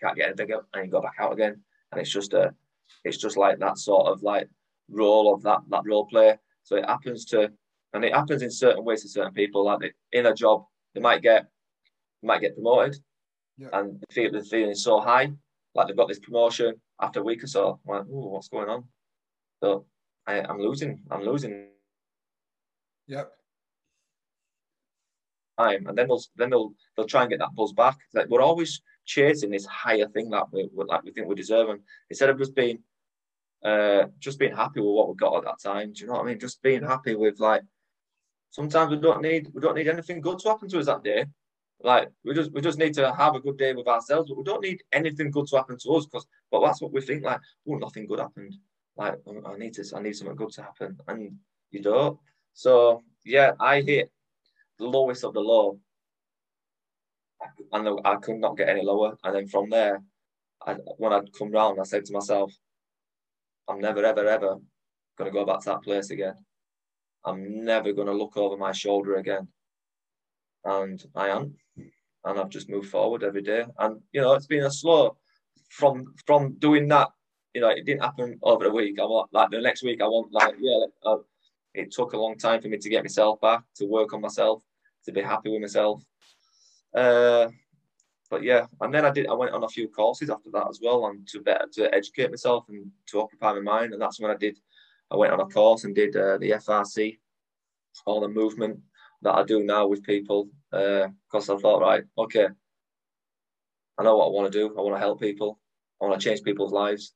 can't get any bigger, and you go back out again, and it's just a, it's just like that sort of like role of that that role play. So it happens to, and it happens in certain ways to certain people. Like in a job, they might get, might get promoted, yeah. and the feel the feeling so high, like they've got this promotion after a week or so. I'm like, oh, what's going on? So I, I'm losing. I'm losing. Yep. Time, and then they'll then they'll they'll try and get that buzz back. Like we're always chasing this higher thing that we like we think we deserve, and instead of just being uh just being happy with what we got at that time. Do you know what I mean? Just being happy with like sometimes we don't need we don't need anything good to happen to us that day. Like we just we just need to have a good day with ourselves, but we don't need anything good to happen to us because but that's what we think like, oh nothing good happened like I need to, I need something good to happen, and you don't. So yeah, I hit the lowest of the low, and I could not get any lower. And then from there, I, when I'd come round, I said to myself, I'm never, ever, ever going to go back to that place again. I'm never going to look over my shoulder again. And I am, and I've just moved forward every day. And you know, it's been a slow from from doing that you know, it didn't happen over a week. I want like the next week. I want like yeah. Uh, it took a long time for me to get myself back, to work on myself, to be happy with myself. Uh, but yeah, and then I did. I went on a few courses after that as well, and to better to educate myself and to occupy my mind. And that's when I did. I went on a course and did uh, the FRC, all the movement that I do now with people. Because uh, I thought, right, okay, I know what I want to do. I want to help people. I want to change people's lives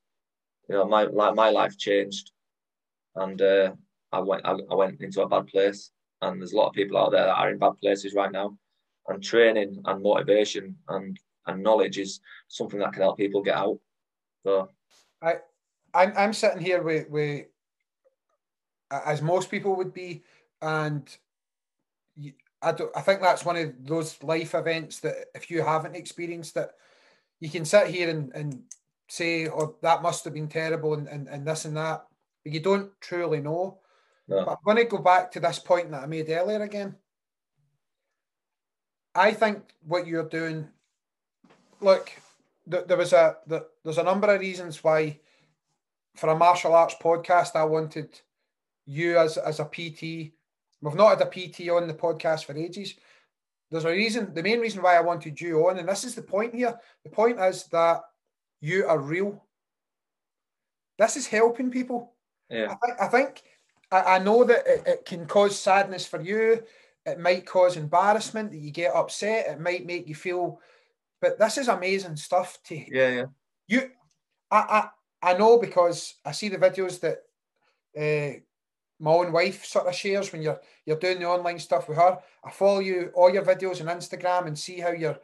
you know, my like my life changed, and uh, I went I, I went into a bad place. And there's a lot of people out there that are in bad places right now. And training and motivation and and knowledge is something that can help people get out. So, I I'm I'm sitting here with with as most people would be, and I don't, I think that's one of those life events that if you haven't experienced it, you can sit here and, and say, oh, that must have been terrible and, and, and this and that. But you don't truly know. No. But I'm going to go back to this point that I made earlier again. I think what you're doing, look, th- there was a the, there's a number of reasons why, for a martial arts podcast, I wanted you as as a PT. We've not had a PT on the podcast for ages. There's a reason. The main reason why I wanted you on, and this is the point here. The point is that you are real. This is helping people. Yeah. I, th- I think I, I know that it, it can cause sadness for you. It might cause embarrassment that you get upset. It might make you feel, but this is amazing stuff to Yeah, yeah. you. I I, I know because I see the videos that uh, my own wife sort of shares when you're you're doing the online stuff with her. I follow you all your videos on Instagram and see how you're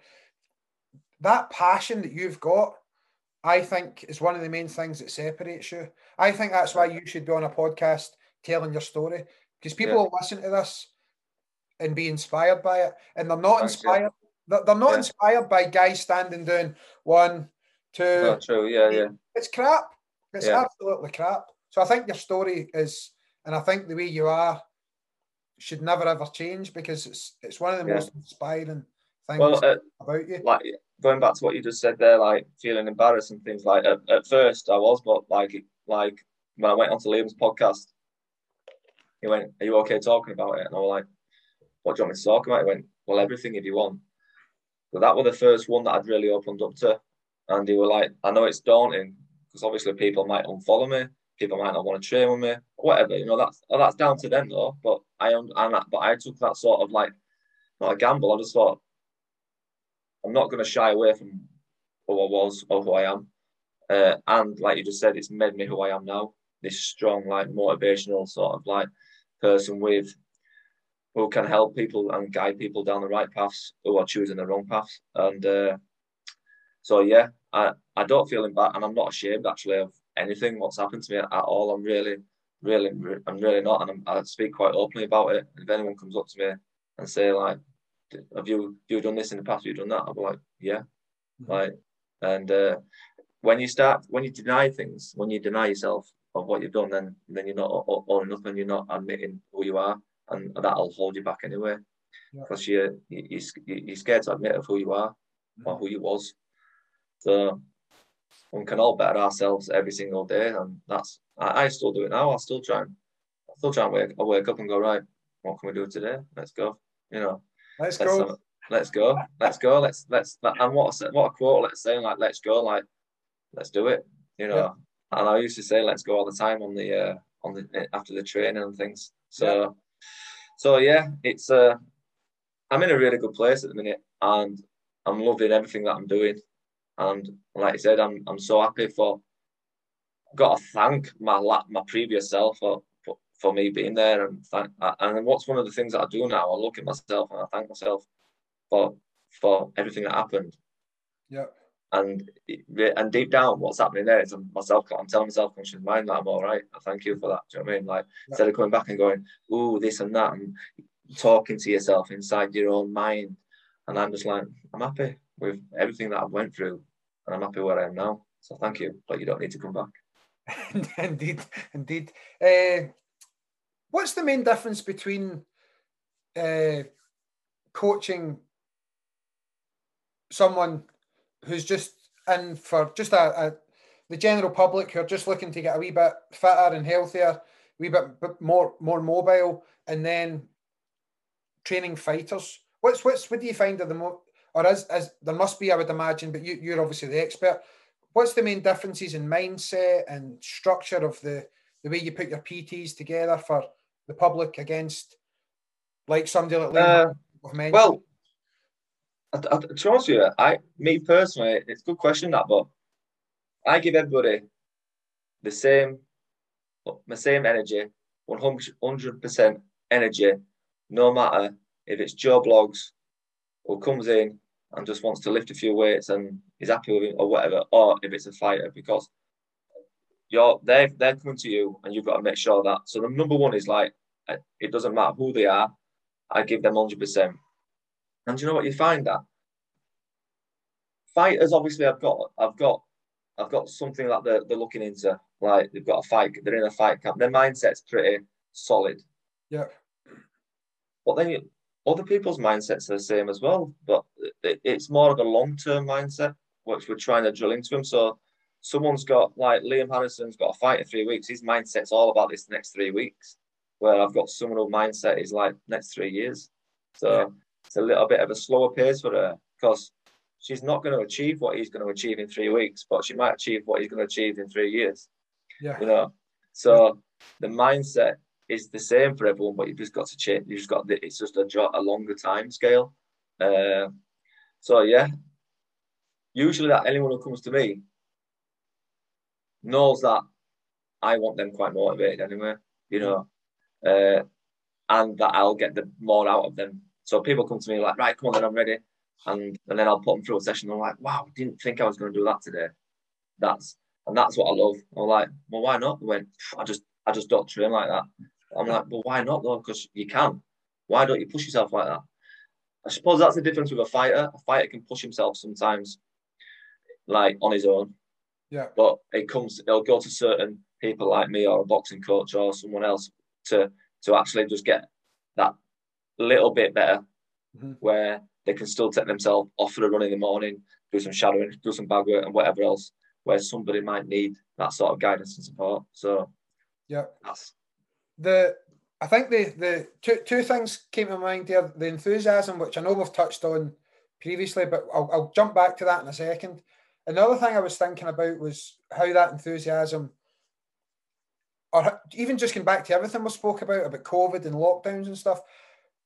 that passion that you've got. I think is one of the main things that separates you. I think that's why you should be on a podcast telling your story because people Yeah. will listen to this and be inspired by it, and they're not Thanks, inspired. They're, they're not Yeah. inspired by guys standing doing one, two. No, true. Yeah, yeah. It's crap. It's Yeah. absolutely crap. So I think your story is, and I think the way you are should never ever change because it's it's one of the Yeah. most inspiring things Well, uh, about you. like going back to what you just said there, like feeling embarrassed and things like. At, at first, I was, but like, like when I went onto Liam's podcast, he went, "Are you okay talking about it?" And I was like, "What do you want me to talk about?" He went, "Well, everything if you want." But that was the first one that I'd really opened up to, and he was like, "I know it's daunting because obviously people might unfollow me, people might not want to train with me, whatever. You know, that's that's down to them though. But I and but I took that sort of like not a gamble. I just thought I'm not going to shy away from who I was or who I am. Uh, and like you just said, it's made me who I am now. This strong, like motivational sort of like person with who can help people and guide people down the right paths who are choosing the wrong paths. And uh, so yeah, I, I don't feel embarrassed and I'm not ashamed actually of anything what's happened to me at all. I'm really, really, I'm really not, and I'm, I speak quite openly about it. If anyone comes up to me and say like, "Have you you done this in the past? Have you done that?" I'll be like, "Yeah." Like, and uh, when you start, when you deny things, when you deny yourself of what you've done, then then you're not owning up and you're not admitting who you are, and that'll hold you back anyway, Yeah. because you you you- you're scared to admit of who you are or who you was. So we can all better ourselves every single day, and that's I, I still do it now. I still try and I still try and wake I wake up and go right. What can we do today? Let's go. You know, Let's let's, go. let's go, let's go, let's let's and what a, what a quote, let's say like let's go, like let's do it, you know. Yeah. And I used to say let's go all the time on the uh, on the after the training and things. So so yeah, it's uh I'm in a really good place at the minute, and I'm loving everything that I'm doing. And like I said, I'm I'm so happy for. Got to thank my my previous self for, for me being there, and thank. And what's one of the things that I do now? I look at myself and I thank myself for for everything that happened. Yeah. And and deep down, what's happening there is I'm myself. I'm telling myself, conscious mind, that I'm all right. I thank you for that. Do you know what I mean? Like instead of coming back and going, "Ooh, this and that," and talking to yourself inside your own mind, and I'm just like, I'm happy with everything that I've went through, and I'm happy where I am now. So thank you, but you don't need to come back. [laughs] indeed, indeed. Uh, what's the main difference between uh, coaching someone who's just in for just a, a the general public who are just looking to get a wee bit fitter and healthier, a wee bit, more more mobile, and then training fighters? What's what's what do you find are the more or as as there must be, I would imagine, but you, you're obviously the expert. What's the main differences in mindset and structure of the the way you put your PTs together for the public against like somebody like Uh, well, I, I, to be honest with you, I, me personally, it's a good question that, but I give everybody the same, the same energy, one hundred percent energy, no matter if it's Joe Bloggs or comes in and just wants to lift a few weights and is happy with it or whatever, or if it's a fighter, because you're they're they're coming to you and you've got to make sure that. So the number one is like it doesn't matter who they are, I give them hundred percent. And do you know what you find that fighters obviously I've got I've got I've got something that they're, they're looking into. Like they've got a fight, they're in a fight camp. Their mindset's pretty solid. yeah, But then you, other people's mindsets are the same as well. But it, it's more of a long term mindset, which we're trying to drill into them. So someone's got like Liam Harrison's got a fight in three weeks. His mindset's all about this next three weeks. Where I've got someone whose mindset is like next three years. So Yeah. it's a little bit of a slower pace for her because she's not going to achieve what he's going to achieve in three weeks, but she might achieve what he's going to achieve in three years yeah, you know. So the mindset is the same for everyone, but you've just got to change. You've just got the, it's just a, a longer time scale. Uh, so yeah, usually that anyone who comes to me knows that I want them quite motivated anyway, you know, uh, and that I'll get the more out of them. So people come to me like, right, come on, then I'm ready, and and then I'll put them through a session. And I'm like, wow, didn't think I was going to do that today. That's and that's what I love. I'm like, well, why not? They went, I just I just don't train like that. I'm like, well, why not though? Because you can. Why don't you push yourself like that? I suppose that's the difference with a fighter. A fighter can push himself sometimes, like on his own. Yeah. But it comes, it'll go to certain people like me or a boxing coach or someone else to to actually just get that little bit better, mm-hmm. where they can still take themselves off for a run in the morning, do some shadowing, do some bag work, and whatever else. Where somebody might need that sort of guidance and support. So, yeah, that's the I think the the two two things came to mind there. The enthusiasm, which I know we've touched on previously, but I'll, I'll jump back to that in a second. Another thing I was thinking about was how that enthusiasm, or even just going back to everything we spoke about about COVID and lockdowns and stuff.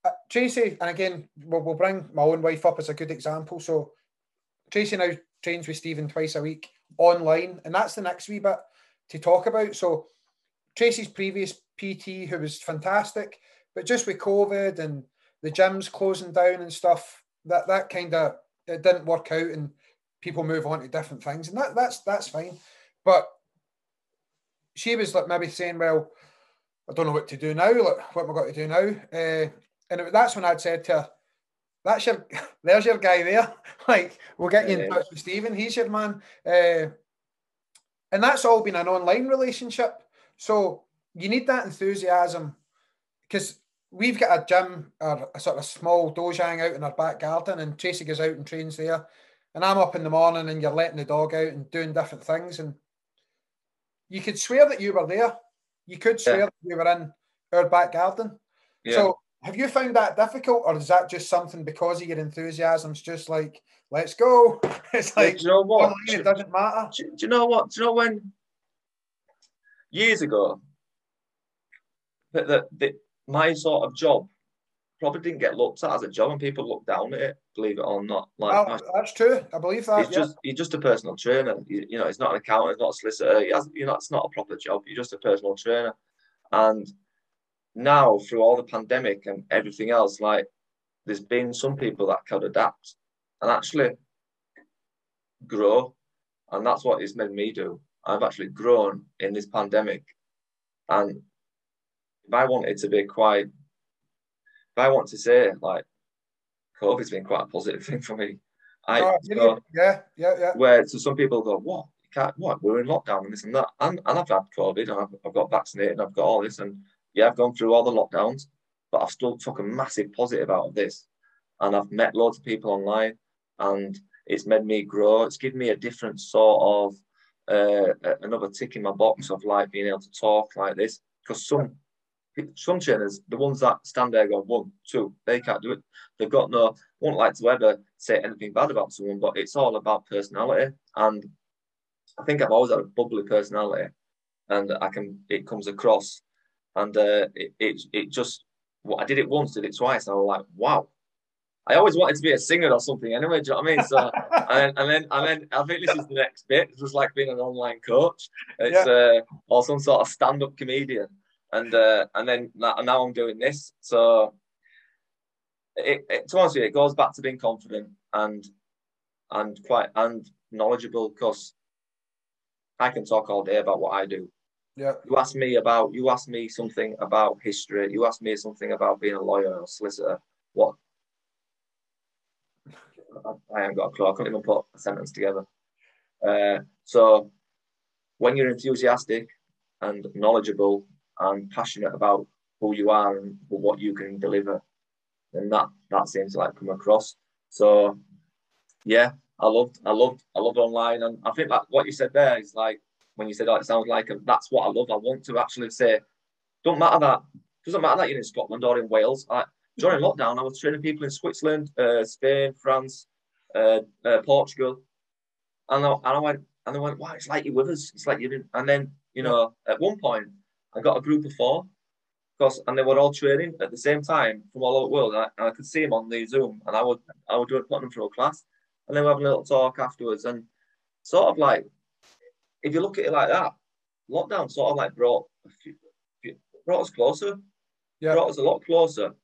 Uh, Tracy, and again, we'll, we'll bring my own wife up as a good example. So Tracy now trains with Steven twice a week online, and that's the next wee bit to talk about. So Tracy's previous PT who was fantastic, but just with COVID and the gyms closing down and stuff, that that kind of it didn't work out, and people move on to different things, and that that's that's fine. But she was like maybe saying, "Well, I don't know what to do now. Like, what am I got to do now?" Uh, and it, that's when I'd said to her, "That's your, [laughs] there's your guy there. [laughs] like, we'll get you in touch with Steven. He's your man." Uh, and that's all been an online relationship. So you need that enthusiasm because we've got a gym or a sort of small dojang out in our back garden, and Tracy goes out and trains there. And I'm up in the morning, and you're letting the dog out and doing different things. And you could swear that you were there. You could swear yeah. that you were in our back garden. Yeah. So, have you found that difficult, or is that just something because of your enthusiasm? It's just like, let's go. [laughs] It's like, yeah, you know what? It doesn't matter. Do, do you know what? Do you know when years ago that, the, that my sort of job probably didn't get looked at as a job, and people look down at it. Believe it or not, like well, that's true. I believe that. He's yeah. just he's just a personal trainer. You, you know, it's not an accountant, it's not a solicitor. He has, you know, it's not a proper job. You're just a personal trainer. And now, through all the pandemic and everything else, like there's been some people that can adapt and actually grow, and that's what it's made me do. I've actually grown in this pandemic, and if I wanted to be quite, I want to say like, COVID's been quite a positive thing for me. I oh, so, yeah, yeah, yeah. Where so some people go, what? You can't, what? We're in lockdown and this and that, and, and I've had COVID and I've, I've got vaccinated and I've got all this and yeah, I've gone through all the lockdowns, but I've still took a massive positive out of this, and I've met loads of people online, and it's made me grow. It's given me a different sort of uh, another tick in my box of like being able to talk like this because some some trainers, the ones that stand there go one, two, they can't do it. They've got no, won't like to ever say anything bad about someone, but it's all about personality. And I think I've always had a bubbly personality, and I can it comes across, and uh, it, it it just well, I did it once, did it twice, and I was like, wow. I always wanted to be a singer or something anyway. Do you know what I mean? So [laughs] and, and then and then I think this is the next bit. It's just like being an online coach. It's yeah. uh, or some sort of stand-up comedian and uh, and then now I'm doing this. So it, it, to honest with you, it goes back to being confident and and quite and knowledgeable because I can talk all day about what I do. Yeah. You ask me about you ask me something about history. You ask me something about being a lawyer or solicitor. What? I, I haven't got a clue. I couldn't even put a sentence together. Uh, so when you're enthusiastic and knowledgeable and passionate about who you are and what you can deliver, And that that seems to like come across. So yeah, I loved I loved I loved online and I think that what you said there is like when you said oh, it sounds like a, that's what I love. I want to actually say, don't matter that doesn't matter that you're in Scotland or in Wales. I, during lockdown, I was training people in Switzerland, uh, Spain, France, uh, uh, Portugal, and I, and I went and they went, wow, it's like you're with us. It's like you're in. And then you know, at one point, I got a group of four, because and they were all training at the same time from all over the world, and I, and I could see them on the Zoom, and I would I would do it put them through a class, and then we have a little talk afterwards, and sort of like if you look at it like that, lockdown sort of like brought few, brought us closer, yeah, brought us a lot closer.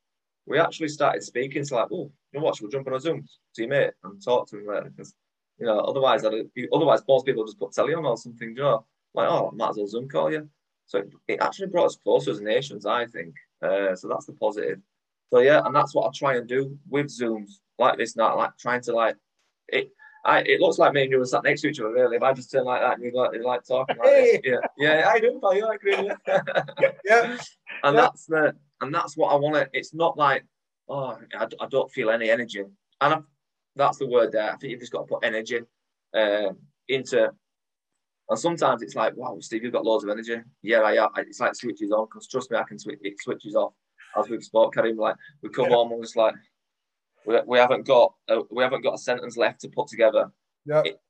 We actually started speaking to like, oh, you know what, we'll jump on a Zoom, see mate, and talk to him later because you know otherwise, I'd, otherwise most people just put telly on or something, you know, like oh, I might as well Zoom call you. So it actually brought us closer as nations, I think. Uh, so that's the positive. So yeah, and that's what I try and do with Zooms like this now, like trying to like it. I, it looks like me and you were sat next to each other, really. If I just turn like that and you like, you like talking like hey. this, yeah, yeah, I do, pal. You like really, [laughs] yeah. [laughs] And yeah. that's the, and that's what I want to. It's not like, oh, I, I don't feel any energy, and I've, that's the word there. I think you've just got to put energy uh, into and sometimes it's like, wow, Steve, you've got loads of energy. Yeah, I, I it's like switches on because trust me, I can switch. It switches off. As we've spoke, Karim, like we come yeah. home and it's like we, we haven't got a, we haven't got a sentence left to put together. Yeah. It,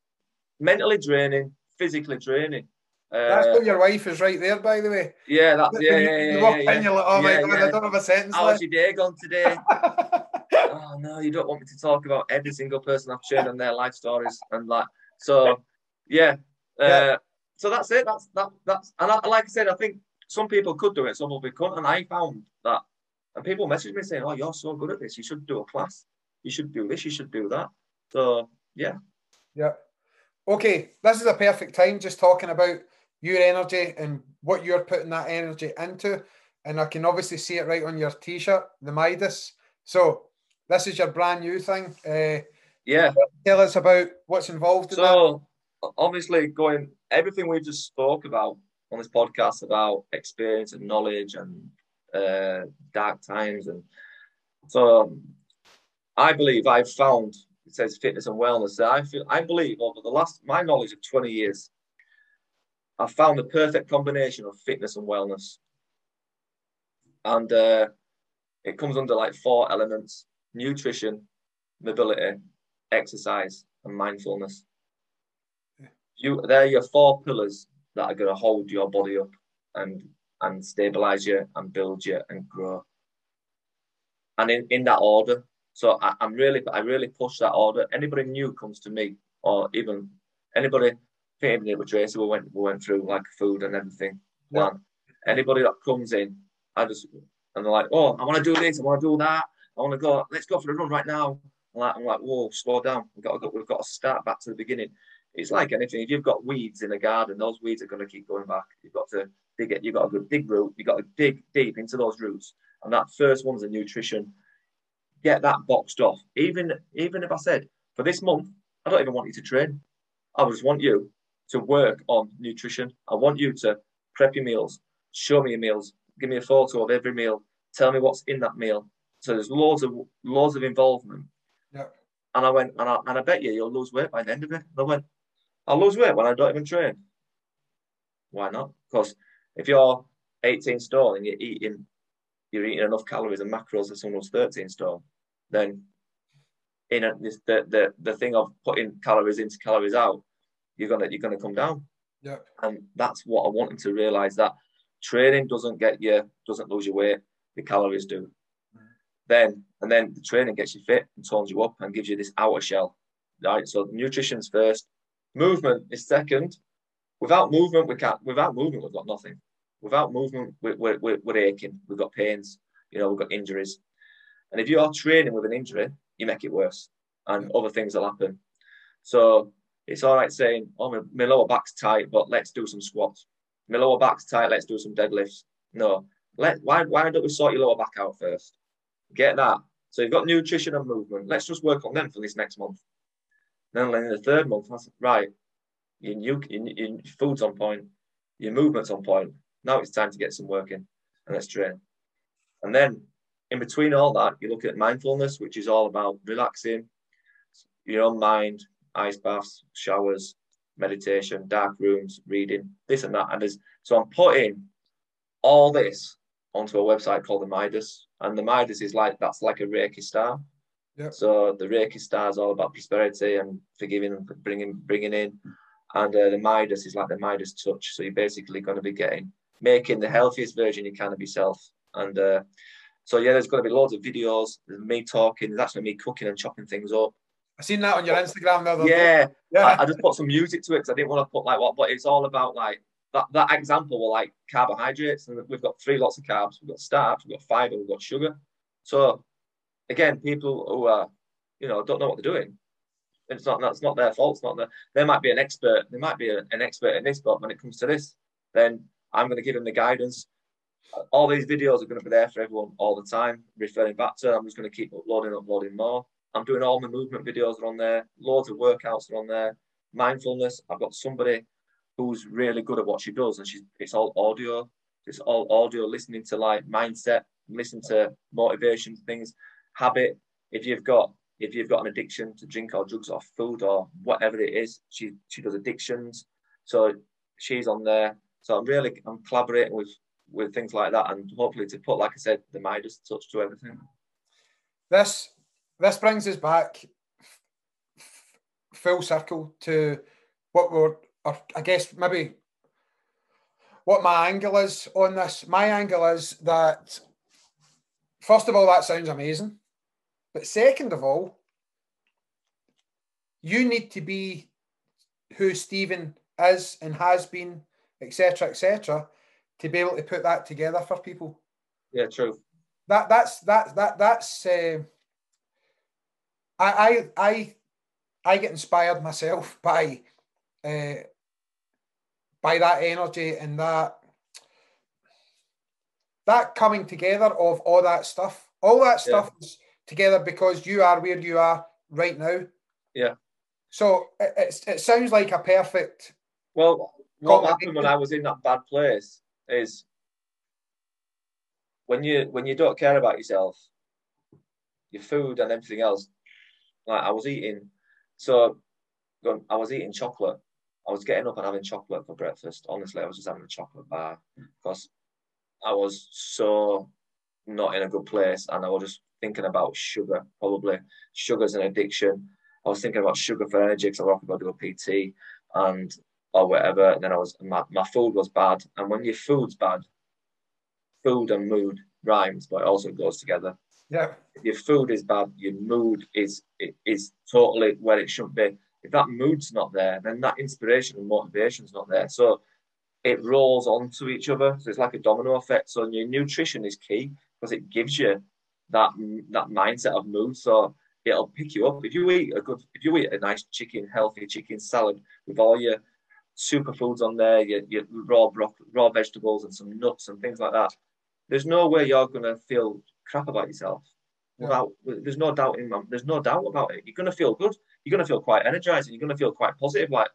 mentally draining, physically draining. Uh, that's what your wife is right there, by the way. Yeah, that's yeah, yeah, yeah. You walk yeah, in, you're like, oh yeah, my god, I don't have a sentence. How's your day gone today? [laughs] oh no, you don't want me to talk about every single person I've shared on their life stories and like so. Yeah, yeah. Uh, so that's it. That's that. That's and I, like I said, I think some people could do it, some people couldn't. And I found that, and people message me saying, "Oh, you're so good at this. You should do a class. You should do this. You should do that." So yeah. Yeah. Okay, this is a perfect time just talking about your energy and what you're putting that energy into. And I can obviously see it right on your t-shirt, the Midas. So this is your brand new thing. Uh, yeah. Tell us about what's involved in so, that obviously going everything we've just spoke about on this podcast about experience and knowledge and uh, dark times and so I believe I've found it says fitness and wellness that I feel I believe over the last my knowledge of 20 years I've found the perfect combination of fitness and wellness. And uh, it comes under like four elements nutrition mobility exercise and mindfulness you they're your four pillars that are going to hold your body up and and stabilize you and build you and grow. And in, in that order. So I, am really I really push that order. Anybody new comes to me or even anybody even with Tracy, we went we went through like food and everything. Yeah. Anybody that comes in, I just and they're like, oh, I want to do this, I want to do that, I want to go, let's go for the run right now. I'm like, I'm like, whoa, slow down. We've got to go, we've got to start back to the beginning it's like anything. If you've got weeds in a garden, those weeds are going to keep going back. You've got to dig it. You've got to dig root. You've got to dig deep into those roots. And that first one's the nutrition. Get that boxed off. Even even if I said for this month, I don't even want you to train. I just want you to work on nutrition. I want you to prep your meals, show me your meals, give me a photo of every meal, tell me what's in that meal. So there's loads of loads of involvement. Yeah. And I went, and I, and I bet you you'll lose weight by the end of it. And I went, I'll lose weight when I don't even train. Why not? Because if you're 18 stone and you're eating you're eating enough calories and macros as someone who's 13 stone, then in a, this, the, the the thing of putting calories into calories out, you're gonna you're gonna come down. Yeah. And that's what I want them to realize that training doesn't get you doesn't lose your weight, the calories do. Mm-hmm. Then and then the training gets you fit and tones you up and gives you this outer shell. Right. So nutrition's first, Movement is second. Without movement, we can't. Without movement, we've got nothing. Without movement, we're, we're, we're aching. We've got pains. You know, we've got injuries. And if you are training with an injury, you make it worse, and other things will happen. So it's all right saying, "Oh, my, my lower back's tight, but let's do some squats. My lower back's tight. Let's do some deadlifts." No, let why why don't we sort your lower back out first? Get that. So you've got nutrition and movement. Let's just work on them for this next month. Then in the third month, I said, right, your, your, your food's on point, your movement's on point. Now it's time to get some work in and let's train. And then in between all that, you look at mindfulness, which is all about relaxing your own mind, ice baths, showers, meditation, dark rooms, reading, this and that. And there's, so I'm putting all this onto a website called the Midas. And the Midas is like, that's like a Reiki star. Yep. So the Reiki star is all about prosperity and forgiving and bringing bringing in, and uh, the Midas is like the Midas touch. So you're basically going to be getting making the healthiest version you can of yourself And uh, so yeah, there's going to be loads of videos. There's me talking. There's actually me cooking and chopping things up. I seen that on your Instagram though. yeah. Yeah, I, I, just put some music to it because I didn't want to put like what, but it's all about like that. That example were like carbohydrates, and we've got three lots of carbs. We've got starch, we've got fiber, we've got sugar. So again, people who are you know don't know what they're doing. It's not that's not their fault. It's not their, they might be an expert. They might be a, an expert in this, but when it comes to this, then I'm going to give them the guidance. All these videos are going to be there for everyone all the time, referring back to. I'm just going to keep uploading, uploading more. I'm doing all my movement videos are on there. Loads of workouts are on there. Mindfulness. I've got somebody who's really good at what she does, and she's it's all audio. It's all audio, listening to like mindset, listen to motivation things, habit. If you've got if you've got an addiction to drink or drugs or food or whatever it is, she she does addictions. So she's on there. So I'm really I'm collaborating with with things like that, and hopefully to put, like I said, the Midas touch to everything. This this brings us back full circle to what we're, or I guess maybe what my angle is on this. My angle is that first of all, that sounds amazing. But second of all, you need to be who Steven is and has been, etc., etc., to be able to put that together for people. Yeah, true. That that's that that that's. Uh, I I I I get inspired myself [laughs] by uh, by that energy and that that coming together of all that stuff. All that stuff yeah. is together because you are where you are right now. Yeah. So it, it, it sounds like a perfect. Well, what happened when I was in that bad place is when you when you don't care about yourself, your food and everything else. Like I was eating, so um, I was eating chocolate. I was getting up and having chocolate for breakfast. Honestly, I was just having a chocolate bar because I was so not in a good place, and I was just thinking about sugar. Probably sugar's an addiction. I was thinking about sugar for energy because I was going to do a PT and or whatever. And then I was my, my food was bad, and when your food's bad, food and mood rhymes, but it also goes together. Yeah. If your food is bad, your mood is is totally where it should be. If that mood's not there, then that inspiration and motivation's not there. So it rolls onto each other. So it's like a domino effect. So your nutrition is key because it gives you that that mindset of mood. So it'll pick you up. If you eat a good, if you eat a nice chicken, healthy chicken salad with all your superfoods on there, your, your raw broccoli, raw vegetables and some nuts and things like that, there's no way you're gonna feel crap about yourself. Without, there's no doubt in my, there's no doubt about it. You're gonna feel good. You're gonna feel quite energized. And you're gonna feel quite positive. Like,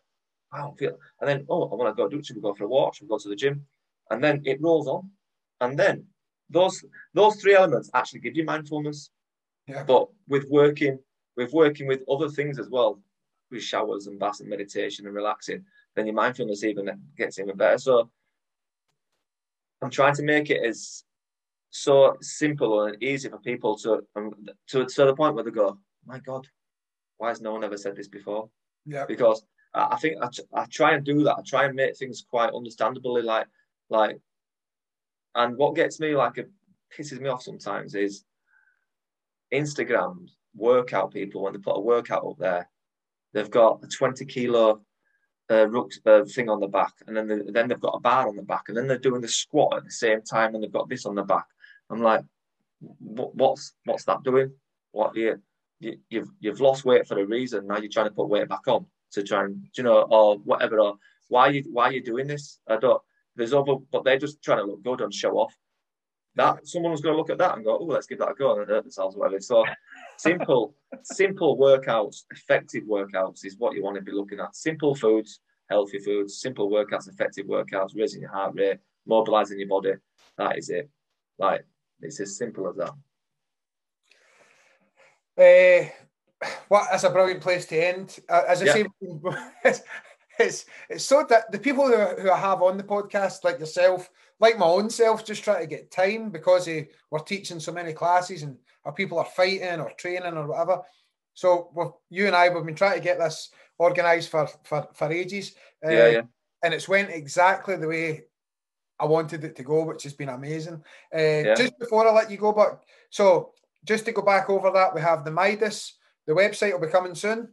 I feel. And then, oh, I want to go do. it. Should we go for a walk? Should we go to the gym? And then it rolls on. And then those those three elements actually give you mindfulness. Yeah. But with working with working with other things as well, with showers and baths and meditation and relaxing, then your mindfulness even gets even better. So I'm trying to make it as so simple and easy for people to um, to to the point where they go, my God, why has no one ever said this before? Yeah. Because I, I think I, I try and do that. I try and make things quite understandably like like and what gets me like it pisses me off sometimes is Instagram workout people when they put a workout up there, they've got a 20 kilo uh, ruck, uh, thing on the back, and then they, then they've got a bar on the back, and then they're doing the squat at the same time, and they've got this on the back. I'm like, what's what's that doing? What you, you you've you've lost weight for a reason. Now you're trying to put weight back on to try and you know or whatever. Or why you why are you doing this? I don't. There's other, but they're just trying to look good and show off. That someone's going to look at that and go, oh, let's give that a go and hurt themselves, whatever. So simple, simple workouts, effective workouts is what you want to be looking at. Simple foods, healthy foods, simple workouts, effective workouts, raising your heart rate, mobilizing your body. That is it. Like it's as simple as that. Uh, what that's a brilliant place to end. Uh, as I yeah. say, [laughs] it's it's so that the people who, who I have on the podcast, like yourself, like my own self, just try to get time because we're teaching so many classes and our people are fighting or training or whatever. So well, you and I we've been trying to get this organised for, for for ages. Uh, yeah, yeah. And it's went exactly the way I wanted it to go, which has been amazing. Uh, yeah. Just before I let you go, but so just to go back over that, we have the Midas. The website will be coming soon.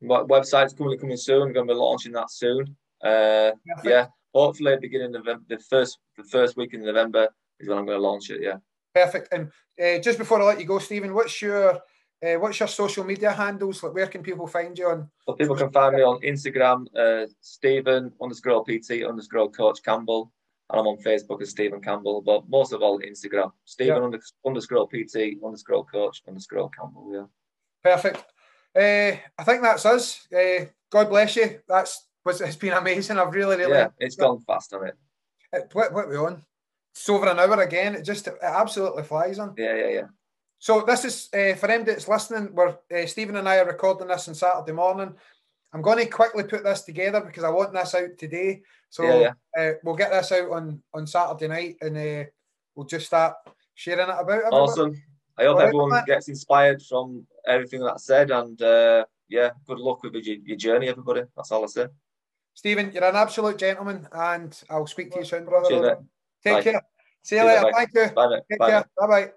My website's coming coming soon. Going to be launching that soon. Uh, yeah, hopefully beginning November, the first the first week in November is when I'm going to launch it. Yeah. Perfect. And uh, just before I let you go, Steven, what's your uh, what's your social media handles? Like, where can people find you on? Well, people can find me on Instagram, uh, Steven underscore PT underscore Coach Campbell, and I'm on Facebook as Steven Campbell. But most of all, Instagram, Steven yeah. under, underscore PT underscore Coach underscore Campbell. Yeah. Perfect. Uh, I think that's us. Uh, God bless you. That's was it's been amazing. I've really, really yeah, it's gone fast on it. it what what we on? It's over an hour again. It just it absolutely flies on. Yeah, yeah, yeah. So this is uh, for anybody that's listening. We're uh, Steven and I are recording this on Saturday morning. I'm going to quickly put this together because I want this out today. So yeah, yeah. Uh, we'll get this out on on Saturday night, and uh, we'll just start sharing it about. Everybody. Awesome. I hope everyone gets inspired from everything that I said, and uh, yeah, good luck with your, your journey, everybody. That's all I say. Steven, you're an absolute gentleman, and I'll speak to you soon, brother. Cheers, Take Bye. care. See you later. Thank you. Bye, Take Bye, care. Bye bye.